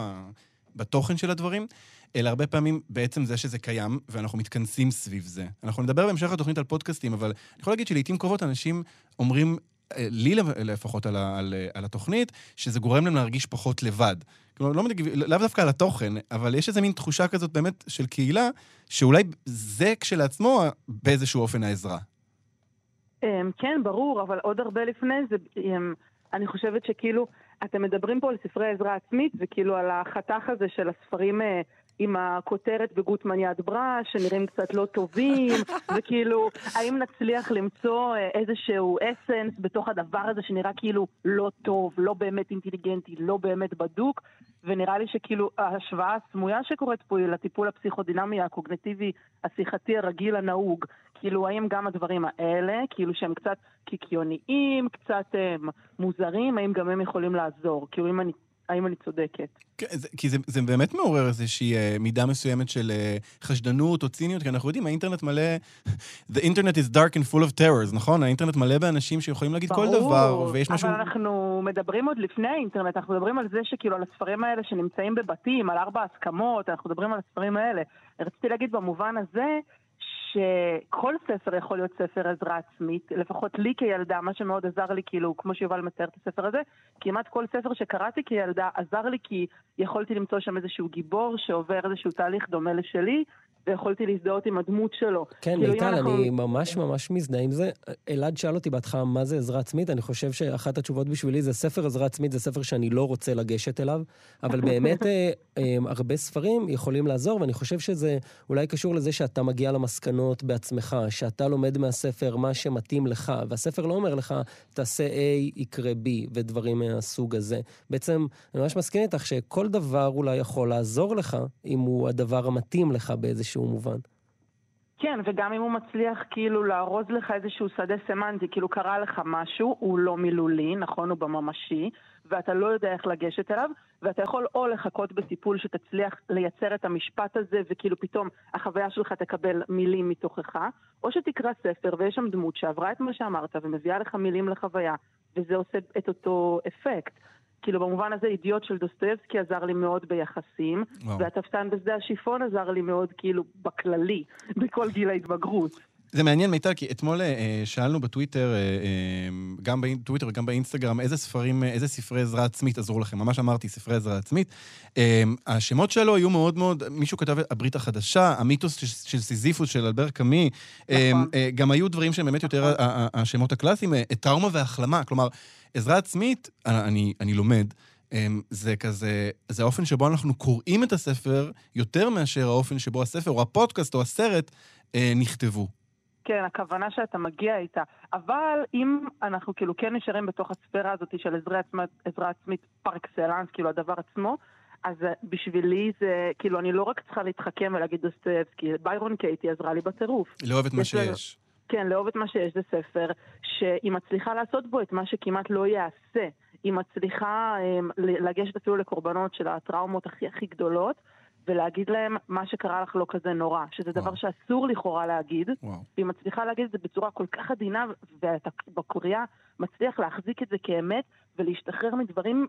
בתוכן של הדברים, אלא הרבה פעמים בעצם זה שזה קיים, ואנחנו מתכנסים סביב זה. אנחנו נדבר בהמשך התוכנית על פודקאסטים, אבל אני יכול להגיד שלעיתים קרובות אנשים אומרים, אה, לי לפחות על, על, על התוכנית, שזה גורם להם להרגיש פחות לבד. כלומר, לא מדגיב, לאו דווקא על התוכן, אבל יש איזה מין תחושה כזאת באמת של קהילה, שאולי זה כשלעצמו באיזשהו אופן העזרה. אמ, כן, ברור, אבל עוד הרבה לפני זה, אמ, אני חושבת שכאילו, אתם מדברים פה על ספרי עזרה עצמית, וכאילו על החתך הזה של הספרים אה, עם הכותרת בגוטמן יד ברש, שנראים קצת לא טובים, *laughs* וכאילו, האם נצליח למצוא אה, איזשהו אסנס בתוך הדבר הזה שנראה כאילו לא טוב, לא באמת אינטליגנטי, לא באמת בדוק, ונראה לי שכאילו ההשוואה הסמויה שקורית פה היא לטיפול הפסיכודינמי הקוגנטיבי השיחתי הרגיל הנהוג. כאילו, האם גם הדברים האלה, כאילו שהם קצת קיקיוניים, קצת הם, מוזרים, האם גם הם יכולים לעזור? כאילו, אם אני, האם אני צודקת? כן, זה, כי זה, זה באמת מעורר איזושהי אה, מידה מסוימת של אה, חשדנות או ציניות, כי אנחנו יודעים, האינטרנט מלא... *laughs* The internet is dark and full of terrors, נכון? האינטרנט מלא באנשים שיכולים להגיד כל דבר, ויש משהו... אבל אנחנו מדברים עוד לפני האינטרנט, אנחנו מדברים על זה שכאילו על הספרים האלה שנמצאים בבתים, על ארבע הסכמות, אנחנו מדברים על הספרים האלה. רציתי להגיד במובן הזה, שכל ספר יכול להיות ספר עזרה עצמית, לפחות לי כילדה, מה שמאוד עזר לי, כאילו, כמו שיובל מתאר את הספר הזה, כמעט כל ספר שקראתי כילדה עזר לי כי יכולתי למצוא שם איזשהו גיבור שעובר איזשהו תהליך דומה לשלי, ויכולתי להזדהות עם הדמות שלו. כן, כאילו, מיטל, אנחנו- אני ממש ממש מזדהה עם זה. אלעד שאל אותי בהתחלה מה זה עזרה עצמית, אני חושב שאחת התשובות בשבילי זה ספר עזרה עצמית, זה ספר שאני לא רוצה לגשת אליו, אבל באמת *laughs* אה, אה, הרבה ספרים יכולים לעזור, ואני חושב שזה אולי קשור לזה שאתה מגיע למסקנות בעצמך, שאתה לומד מהספר מה שמתאים לך, והספר לא אומר לך, תעשה A, יקרה B, ודברים מהסוג הזה. בעצם, אני ממש מסכים איתך שכל דבר אולי יכול לעזור לך, אם הוא הדבר המתאים לך באיזשהו מובן. כן, וגם אם הוא מצליח כאילו לארוז לך איזשהו שדה סמנטי, כאילו קרה לך משהו, הוא לא מילולי, נכון? הוא בממשי, ואתה לא יודע איך לגשת אליו, ואתה יכול או לחכות בטיפול שתצליח לייצר את המשפט הזה, וכאילו פתאום החוויה שלך תקבל מילים מתוכך, או שתקרא ספר ויש שם דמות שעברה את מה שאמרת ומביאה לך מילים לחוויה, וזה עושה את אותו אפקט. כאילו במובן הזה אידיוט של דוסטויבסקי עזר לי מאוד ביחסים, וואו. בשדה השיפון עזר לי מאוד כאילו בכללי, בכל גיל ההתבגרות. זה מעניין, מיטל, כי אתמול אה, שאלנו בטוויטר, אה, אה, גם בטוויטר וגם באינסטגרם, איזה ספרים, אה, איזה ספרי עזרה עצמית עזרו לכם. ממש אמרתי, ספרי עזרה עצמית. אה, השמות שלו היו מאוד מאוד, מישהו כתב את הברית החדשה, המיתוס של, של סיזיפוס של אלבר קאמי. אה, נכון. אה, גם היו דברים שהם באמת יותר ה- השמות הקלאסיים, אה, טראומה והחלמה. כלומר, עזרה עצמית, אה, אני, אני לומד. אה, זה כזה, זה האופן שבו אנחנו קוראים את הספר יותר מאשר האופן שבו הספר או הפודקאסט או הסרט אה, נכתבו. כן, הכוונה שאתה מגיע איתה. אבל אם אנחנו כאילו כן נשארים בתוך הספירה הזאת של עזרה עצמית, עזרה עצמית פר אקסלנס, כאילו הדבר עצמו, אז אה, בשבילי זה, כאילו, אני לא רק צריכה להתחכם ולהגיד דוסטויבסקי, ביירון קייטי עזרה לי בטירוף. לאהוב את מה שיש. כן, לאהוב את מה שיש זה ספר שהיא מצליחה לעשות בו את מה שכמעט לא ייעשה. היא מצליחה אה, לגשת אפילו לקורבנות של הטראומות הכי הכי גדולות, ולהגיד להם, מה שקרה לך לא כזה נורא, שזה דבר וואו. שאסור לכאורה להגיד, וואו. והיא מצליחה להגיד את זה בצורה כל כך עדינה, ואתה בקוריאה מצליח להחזיק את זה כאמת, ולהשתחרר מדברים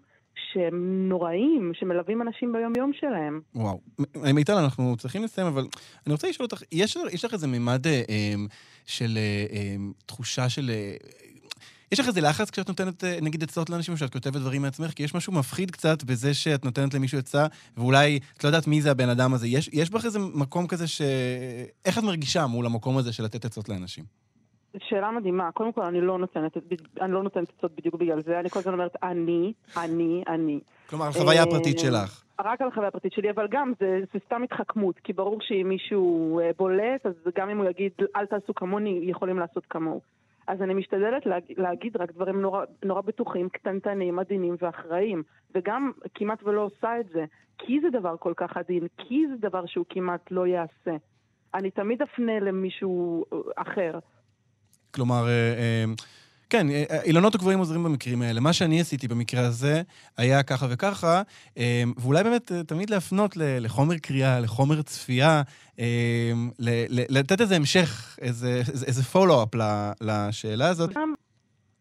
שהם נוראים, שמלווים אנשים ביום-יום שלהם. וואו. מ- מיטל, אנחנו צריכים לסיים, אבל אני רוצה לשאול אותך, יש, יש לך איזה מימד אה, אה, של אה, אה, תחושה של... אה, יש לך איזה לחץ כשאת נותנת, אה, נגיד, עצות לאנשים, או שאת כותבת דברים מעצמך? כי יש משהו מפחיד קצת בזה שאת נותנת למישהו עצה, ואולי את לא יודעת מי זה הבן אדם הזה. יש, יש בך איזה מקום כזה ש... איך את מרגישה מול המקום הזה של לתת עצות לאנשים? שאלה מדהימה. קודם כל, אני לא נותנת, אני לא נותנת עצות בדיוק בגלל זה. אני כל הזמן אומרת, אני, אני, אני. כלומר, החוויה הפרטית אה, שלך. רק על החוויה הפרטית שלי, אבל גם זה, זה סתם התחכמות, כי ברור שאם מישהו אה, בולט, אז גם אם הוא יגיד, אל תעשו כמוני, יכולים לעשות כמוהו. אז אני משתדלת להג, להגיד רק דברים נורא, נורא בטוחים, קטנטנים, עדינים ואחראיים, וגם כמעט ולא עושה את זה, כי זה דבר כל כך עדין, כי זה דבר שהוא כמעט לא יעשה. אני תמיד אפנה למישהו אה, אחר. כלומר, אה, אה, כן, אה, אה, אילנות הגבוהים עוזרים במקרים האלה. מה שאני עשיתי במקרה הזה היה ככה וככה, אה, ואולי באמת תמיד להפנות לחומר קריאה, לחומר צפייה, לתת איזה המשך, איזה, איזה, ל- לשאלה הזאת.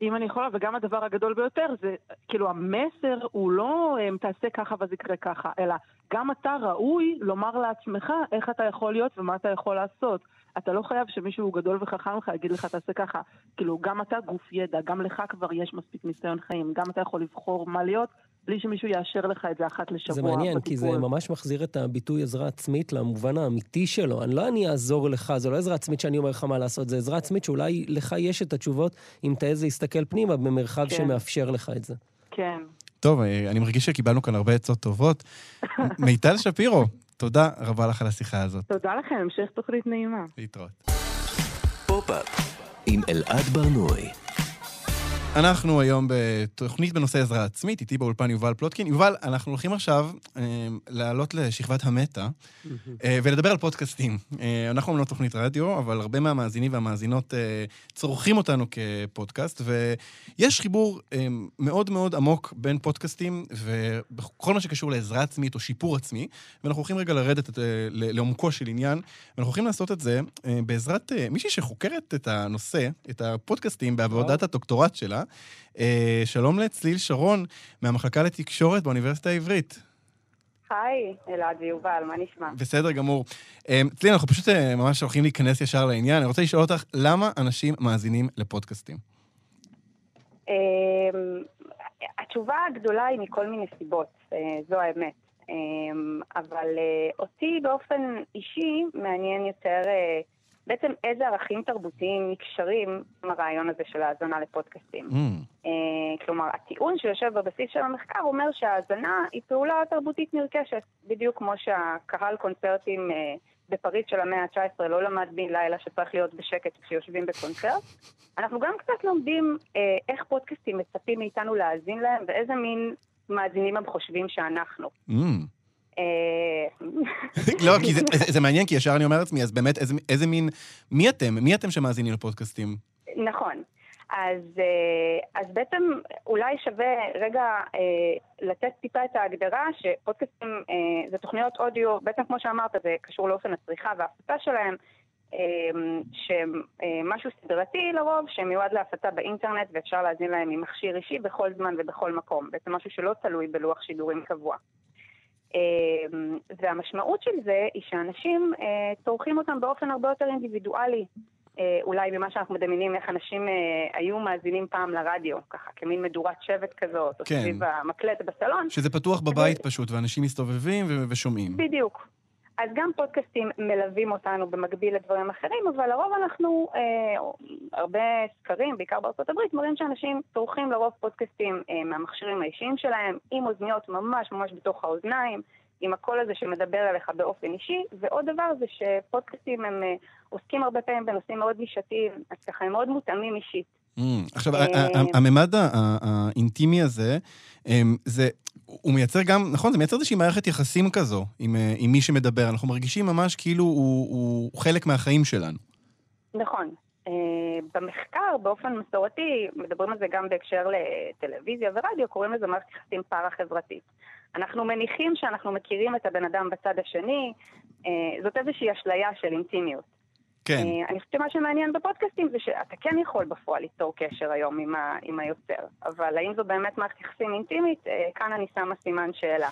אם אני יכולה, וגם הדבר הגדול ביותר, זה כאילו המסר הוא לא "אמ, תעשה ככה ואז יקרה ככה, אלא גם אתה ראוי לומר לעצמך איך אתה יכול להיות ומה אתה יכול לעשות. אתה לא חייב שמישהו גדול וחכם לך יגיד לך תעשה ככה. כאילו, גם אתה גוף ידע, גם לך כבר יש מספיק ניסיון חיים, גם אתה יכול לבחור מה להיות בלי שמישהו יאשר לך את זה אחת לשבוע. זה מעניין, כי זה בטיפול. ממש מחזיר את הביטוי עזרה עצמית למובן האמיתי שלו. אני לא אני אעזור לך, זה לא עזרה עצמית שאני אומר לך מה לעשות, זה עזרה עצמית שאולי לך יש את התשובות אם תעז להסתכל פנימה במרחב כן. שמאפשר לך את זה. כן. טוב, אה, אני מרגיש שקיבלנו כאן הרבה עצות טובות. *laughs* מיטל שפירו, תודה רבה לך על השיחה הזאת. תודה לכם, המשך תוכנית נעימה. להתראות. אנחנו היום בתוכנית בנושא עזרה עצמית, איתי באולפן יובל פלוטקין. יובל, אנחנו הולכים עכשיו אה, לעלות לשכבת המטה אה, ולדבר על פודקאסטים. אה, אנחנו אומנם תוכנית רדיו, אבל הרבה מהמאזינים והמאזינות אה, צורכים אותנו כפודקאסט, ויש חיבור אה, מאוד מאוד עמוק בין פודקאסטים ובכל מה שקשור לעזרה עצמית או שיפור עצמי, ואנחנו הולכים רגע לרדת אה, לעומקו של עניין, ואנחנו הולכים לעשות את זה אה, בעזרת אה, מישהי שחוקרת את הנושא, את הפודקאסטים בעבודת הדוקטורט שלה. אה, שלום לצליל שרון, מהמחלקה לתקשורת באוניברסיטה העברית. היי, אלעד ויובל, מה נשמע? בסדר גמור. אה, צליל, אנחנו פשוט אה, ממש הולכים להיכנס ישר לעניין. אני רוצה לשאול אותך, למה אנשים מאזינים לפודקאסטים? התשובה הגדולה היא מכל מיני סיבות, זו האמת. אמ, אבל אותי באופן אישי מעניין יותר בעצם איזה ערכים תרבותיים נקשרים עם הרעיון הזה של האזנה לפודקאסטים. Mm, אה, כלומר, הטיעון שיושב בבסיס של המחקר אומר שהאזנה היא פעולה תרבותית נרכשת, בדיוק כמו שהקהל קונצרטים אה, בפריז של המאה ה-19 לא למד בן לילה שצריך להיות בשקט כשיושבים בקונצרט. אנחנו גם קצת לומדים אה, איך פודקאסטים מצפים מאיתנו להאזין להם ואיזה מין מאזינים הם חושבים שאנחנו. mm. אה, לא, כי זה, זה, *laughs* זה מעניין, כי ישר אני אומר לעצמי, אז באמת, איזה, איזה מין... מי אתם? מי אתם שמאזינים לפודקאסטים? נכון. אז, אה, אז בעצם אולי שווה רגע אה, לתת טיפה את ההגדרה שפודקאסטים אה, זה תוכניות אודיו, בעצם כמו שאמרת, זה קשור לאופן הצריכה וההפצה שלהם. שמשהו סדרתי לרוב, שמיועד להפצה באינטרנט ואפשר להזין להם ממכשיר אישי בכל זמן ובכל מקום. בעצם משהו שלא תלוי בלוח שידורים קבוע. והמשמעות של זה היא שאנשים צורכים אותם באופן הרבה יותר אינדיבידואלי. אולי ממה שאנחנו מדמיינים איך אנשים היו מאזינים פעם לרדיו, ככה כמין מדורת שבט כזאת, כן. או סביב המקלט בסלון. שזה פתוח בבית פשוט, ואנשים מסתובבים ו- ושומעים. בדיוק. אז גם פודקאסטים מלווים אותנו במקביל לדברים אחרים, אבל לרוב אנחנו, אה, הרבה סקרים, בעיקר בארצות הברית, מראים שאנשים צורכים לרוב פודקאסטים אה, מהמכשירים האישיים שלהם, עם אוזניות ממש ממש בתוך האוזניים, עם הקול הזה שמדבר אליך באופן אישי, ועוד דבר זה שפודקאסטים הם אה, עוסקים הרבה פעמים בנושאים מאוד נישתיים, אז ככה הם מאוד מותאמים אישית. Mm, עכשיו, אה, הממד האינטימי הזה, זה, הוא מייצר גם, נכון, זה מייצר איזושהי מערכת יחסים כזו עם, אה, עם מי שמדבר. אנחנו מרגישים ממש כאילו הוא, הוא חלק מהחיים שלנו. נכון. Uh, במחקר, באופן מסורתי, מדברים על זה גם בהקשר לטלוויזיה ורדיו, קוראים לזה מערכת יחסים פארה-חברתית. אנחנו מניחים שאנחנו מכירים את הבן אדם בצד השני, uh, זאת איזושהי אשליה של אינטימיות. כן. Uh, אני חושבת שמה שמעניין בפודקאסטים זה שאתה כן יכול בפועל ליצור קשר היום עם, ה, עם היוצר, אבל האם זו באמת מערכת יחסים אינטימית? Uh, כאן אני שמה סימן שאלה.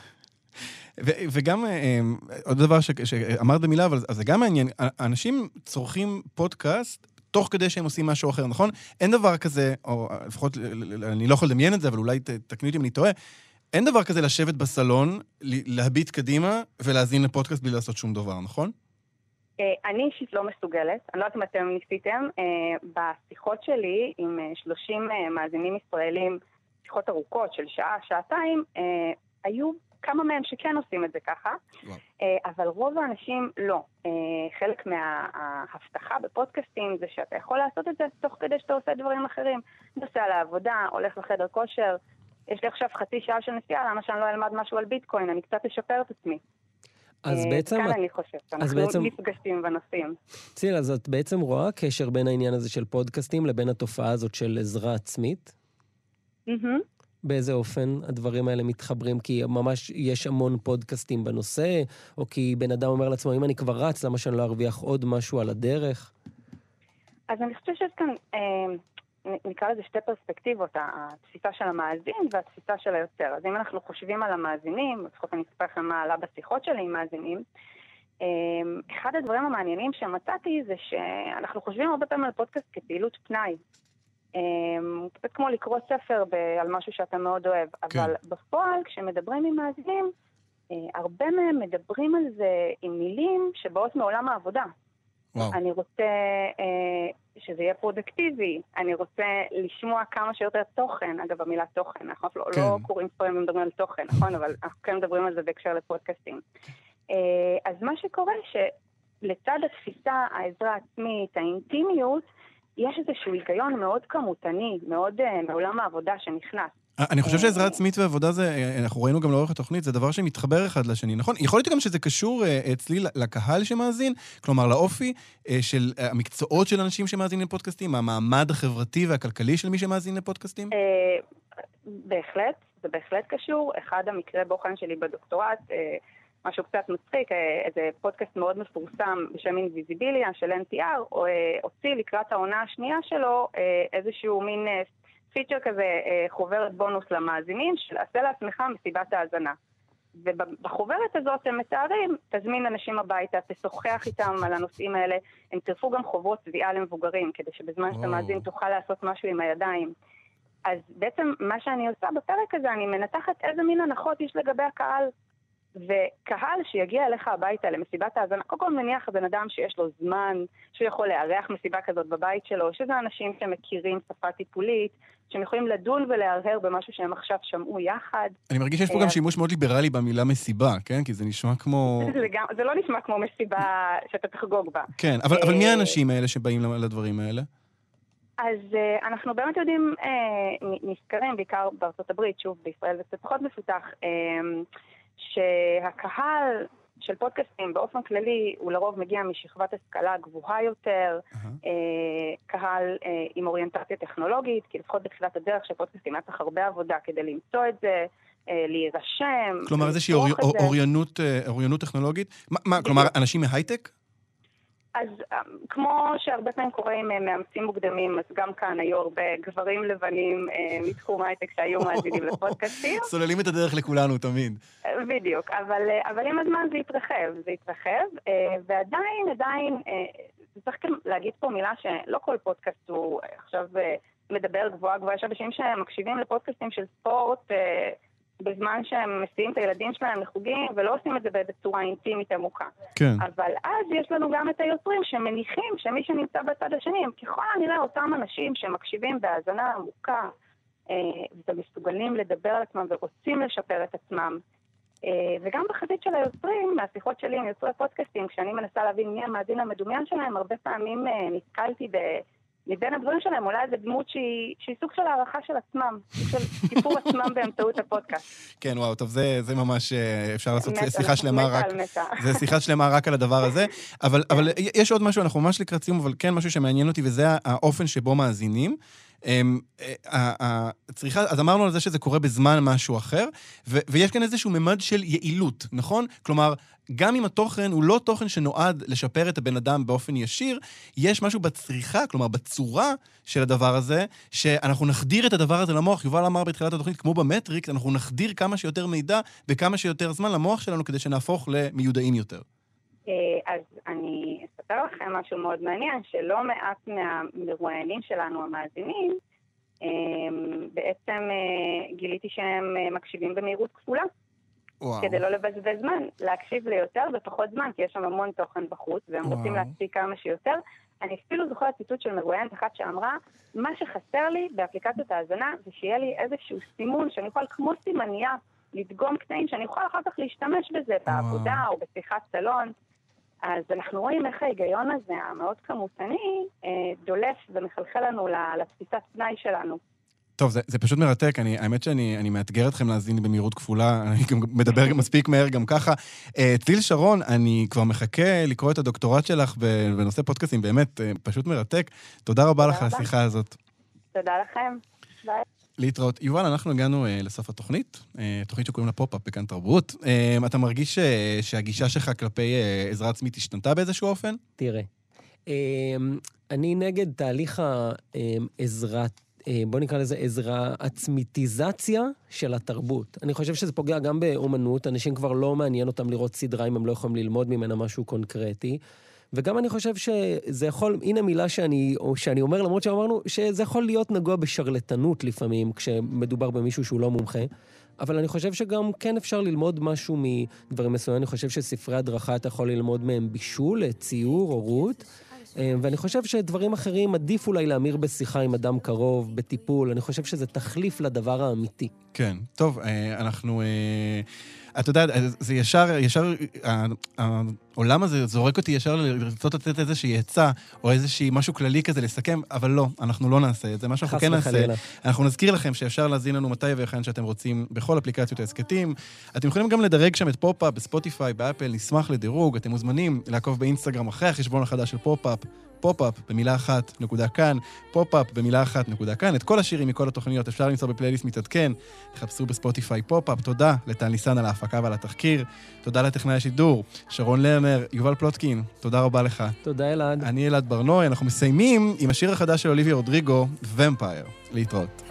ו- וגם אה, עוד דבר ש- שאמרת במילה, אבל זה גם מעניין, אנשים צורכים פודקאסט תוך כדי שהם עושים משהו אחר, נכון? אין דבר כזה, או לפחות אני לא יכול לדמיין את זה, אבל אולי תקני אותי אם אני טועה, אין דבר כזה לשבת בסלון, להביט קדימה ולהאזין לפודקאסט בלי לעשות שום דבר, נכון? Uh, אני אישית לא מסוגלת, אני לא יודעת אם אתם ניסיתם, uh, בשיחות שלי עם uh, 30 uh, מאזינים ישראלים, שיחות ארוכות של שעה, שעתיים, היו כמה מהם שכן עושים את זה ככה, אבל רוב האנשים לא. חלק מההבטחה בפודקאסטים זה שאתה יכול לעשות את זה תוך כדי שאתה עושה דברים אחרים. נוסע לעבודה, הולך לחדר כושר, יש לי עכשיו חצי שעה של נסיעה, למה שאני לא אלמד משהו על ביטקוין? אני קצת אשפר את עצמי. אז אה, בעצם, כאן את- אני חושבת, אנחנו בעצם- נפגשים בנושאים. ציל, אז את בעצם רואה קשר בין העניין הזה של פודקאסטים לבין התופעה הזאת של עזרה עצמית? באיזה אופן הדברים האלה מתחברים? כי ממש יש המון פודקאסטים בנושא, או כי בן אדם אומר לעצמו, אם אני כבר רץ, למה שאני לא ארוויח עוד משהו על הדרך? אז אני חושבת שיש כאן, אה, נקרא לזה שתי פרספקטיבות, התפיסה של המאזין והתפיסה של היוצר. אז אם אנחנו חושבים על המאזינים, לפחות אני אספר לכם מה עלה בשיחות שלי עם מאזינים, אה, אחד הדברים המעניינים שמצאתי זה שאנחנו חושבים הרבה פעמים על פודקאסט כפעילות פנאי. אה, קצת כמו לקרוא ספר על משהו שאתה מאוד אוהב, כן. אבל בפועל, כשמדברים עם מאזינים, אה, הרבה מהם מדברים על זה עם מילים שבאות מעולם העבודה. וואו. אני רוצה אה, שזה יהיה פרודקטיבי, אני רוצה לשמוע כמה שיותר תוכן, אגב המילה תוכן, אנחנו לא, כן. לא קוראים ספרים ומדברים על תוכן, נכון? אבל אנחנו כן מדברים על זה בהקשר לפודקאסטים. אה, אז מה שקורה שלצד התפיסה, העזרה העצמית, האינטימיות, יש איזשהו היגיון מאוד כמותני, מאוד אה, מעולם העבודה שנכנס. אני חושב שעזרה עצמית ועבודה זה, אה, אנחנו ראינו גם לאורך התוכנית, זה דבר שמתחבר אחד לשני, נכון? יכול להיות גם שזה קשור אה, אצלי לקהל שמאזין, כלומר לאופי אה, של המקצועות של אנשים שמאזינים לפודקאסטים, המעמד החברתי והכלכלי של מי שמאזין לפודקאסטים? בהחלט, זה בהחלט קשור. אחד המקרי בוחן שלי בדוקטורט, משהו קצת מצחיק, איזה פודקאסט מאוד מפורסם בשם אינביזיביליה של אה, הוציא לקראת העונה השנייה שלו איזשהו מין פיצ'ר כזה, אה, חוברת בונוס למאזינים, של עשה לעצמך מסיבת האזנה. ובחוברת הזאת הם מתארים, תזמין אנשים הביתה, תשוחח איתם על הנושאים האלה, הם צירפו גם חובות תביעה למבוגרים, כדי שבזמן שאתה. מאזין תוכל לעשות משהו עם הידיים. אז בעצם מה שאני עושה בפרק הזה, אני מנתחת איזה מין הנחות יש לגבי הקהל. וקהל שיגיע אליך הביתה למסיבת האזנה, קודם כל מניח בן אדם שיש לו זמן, שהוא יכול לארח מסיבה כזאת בבית שלו, שזה אנשים שמכירים שפה טיפולית, שהם יכולים לדון ולהרהר במשהו שהם עכשיו שמעו יחד. אני מרגיש שיש פה אה, גם שימוש מאוד ליברלי במילה מסיבה, כן? כי זה נשמע כמו... *laughs* זה, גם, זה לא נשמע כמו מסיבה שאתה תחגוג בה. כן, אבל אבל מי אה, האנשים האלה שבאים לדברים האלה? אז uh, אנחנו באמת יודעים, uh, נזכרים בעיקר בארצות הברית, שוב, בישראל זה קצת פחות מפותח, um, שהקהל של פודקאסטים באופן כללי הוא לרוב מגיע משכבת השכלה גבוהה יותר, אהה. uh, קהל uh, עם אוריינטציה טכנולוגית, כי לפחות בתחילת הדרך של פודקאסטים היה צריך הרבה עבודה כדי למצוא את זה, uh, להירשם. כלומר, איזושהי לצרוך אורי- את זה. אוריינות, אה, אוריינות טכנולוגית? מה- מה, כלומר, אנשים מהייטק? אז אה, כמו שהרבה פעמים קורה עם אה, מאמצים מוקדמים, אז גם כאן היו הרבה גברים לבנים אה, מתחום הייטק שהיו מאזינים לפודקאסטים. *laughs* סוללים את הדרך לכולנו תמיד. אה, בדיוק, אבל, אבל עם הזמן זה התרחב, זה התרחב, ועדיין, עדיין, צריך גם להגיד פה מילה שלא כל פודקאסט הוא עכשיו מדבר גבוהה גבוהה, יש אנשים שמקשיבים לפודקאסטים של ספורט בזמן שהם מסיעים את הילדים שלהם לחוגים, ולא עושים את זה בצורה אינטימית עמוקה. כן. אבל אז יש לנו גם את היוצרים שמניחים שמי שנמצא בצד השני הם ככל הנראה אותם אנשים שמקשיבים בהאזנה עמוקה אה, ומסוגלים לדבר על עצמם ורוצים לשפר את עצמם. אה, וגם בחזית של היוצרים, מהשיחות שלי עם יוצרי פודקאסטים, כשאני מנסה להבין מי המאזין המדומיין שלהם, הרבה פעמים אה, נתקלתי ב... מבין הדברים שלהם אולי איזה דמות שהיא, שהיא סוג של הערכה של עצמם, של סיפור *laughs* עצמם באמצעות הפודקאסט. כן, וואו, טוב, זה, זה ממש, אה, אפשר לעשות מתה, שיחה שלמה מתה רק... מתה. *laughs* זה שיחה שלמה רק על הדבר הזה. אבל, אבל יש עוד משהו, אנחנו ממש לקראת סיום, אבל כן משהו שמעניין אותי, וזה האופן שבו מאזינים. אמ, אה, ה- ה- צריכה, אז אמרנו על זה שזה קורה בזמן משהו אחר, ויש כאן איזשהו ממד של יעילות, נכון? כלומר, גם אם התוכן הוא לא תוכן שנועד לשפר את הבן אדם באופן ישיר, יש משהו בצריכה, כלומר בצורה של הדבר הזה, שאנחנו נחדיר את הדבר הזה למוח. יובל אמר בתחילת התוכנית, כמו במטריקס, אנחנו נחדיר כמה שיותר מידע בכמה שיותר זמן למוח שלנו כדי שנהפוך למיודעים יותר. אה, אז אני אספר לכם משהו מאוד מעניין, שלא מעט מהמרואיינים שלנו, המאזינים, אה, בעצם אה, גיליתי שהם אה, מקשיבים במהירות כפולה, וואו. כדי לא לבזבז זמן, להקשיב ליותר בפחות זמן, כי יש שם המון תוכן בחוץ, והם וואו. רוצים להספיק כמה שיותר. אני אפילו זוכרת ציטוט של מרואיינת אחת שאמרה, מה שחסר לי באפליקציות ההאזנה זה שיהיה לי איזשהו סימון שאני אוכל כמו סימנייה לדגום קטעים שאני אוכל אחר כך להשתמש בזה בעבודה או בשיחת סלון. אז אנחנו רואים איך ההיגיון הזה, המאוד כמותני, אה, דולף ומחלחל לנו לתפיסת פנאי שלנו. טוב, זה, זה פשוט מרתק. אני, האמת שאני אני מאתגר אתכם להאזין במהירות כפולה, *laughs* אני גם מדבר מספיק מהר גם ככה. אה, צליל שרון, אני כבר מחכה לקרוא את הדוקטורט שלך בנושא פודקאסטים, באמת, אה, פשוט מרתק. תודה רבה לך על. השיחה הזאת. תודה לכם. ביי. להתראות. יובל, אנחנו הגענו אה, לסוף התוכנית, אה, תוכנית שקוראים לה פופ-אפ בכאן תרבות. אה, אתה מרגיש אה, שהגישה שלך כלפי אה, עזרה עצמית השתנתה באיזשהו אופן? תראה, אמ, אני נגד תהליך העזרה, אה, בוא נקרא לזה עזרה עצמיתיזציה של התרבות. אני חושב שזה פוגע גם באומנות, אנשים כבר לא מעניין אותם לראות סדרה אם הם לא יכולים ללמוד ממנה משהו קונקרטי. וגם אני חושב שזה יכול, הנה מילה שאני, או שאני אומר, למרות שאמרנו, שזה יכול להיות נגוע בשרלטנות לפעמים, כשמדובר במישהו שהוא לא מומחה. אבל אני חושב שגם כן אפשר ללמוד משהו מדברים מסוימים. אני חושב שספרי הדרכה, אתה יכול ללמוד מהם בישול, ציור, הורות. אה, ואני חושב שדברים אחרים עדיף אולי להמיר בשיחה עם אדם קרוב, בטיפול. אני חושב שזה תחליף לדבר האמיתי. כן. טוב, אה, אנחנו... אתה יודע, זה ישר, ישר, העולם הזה זורק אותי ישר לרצות לתת איזושהי עצה, או איזושהי משהו כללי כזה לסכם, אבל לא, אנחנו לא נעשה את זה. מה שאנחנו כן נעשה. אנחנו נזכיר לכם שאפשר להזין לנו מתי והיכן שאתם רוצים בכל אפליקציות ההסכתים. אתם יכולים גם לדרג שם את פופ-אפ בספוטיפיי, באפל, נשמח לדירוג. אתם מוזמנים לעקוב באינסטגרם אחרי החשבון החדש של פופ-אפ. פופ-אפ במילה אחת, נקודה כאן, פופ-אפ במילה אחת, נקודה כאן. את כל השירים מכל התוכניות אפשר למצוא בפלייליסט מתעדכן. חפשו בספוטיפיי פופ-אפ. תודה לטל ניסן על ההפקה ועל התחקיר. תודה לטכנאי השידור, שרון לרנר, יובל פלוטקין, תודה רבה לך. תודה, אלעד. אני אלעד בר-נוי, אנחנו מסיימים עם השיר החדש של אוליביה רודריגו, vampire. להתראות.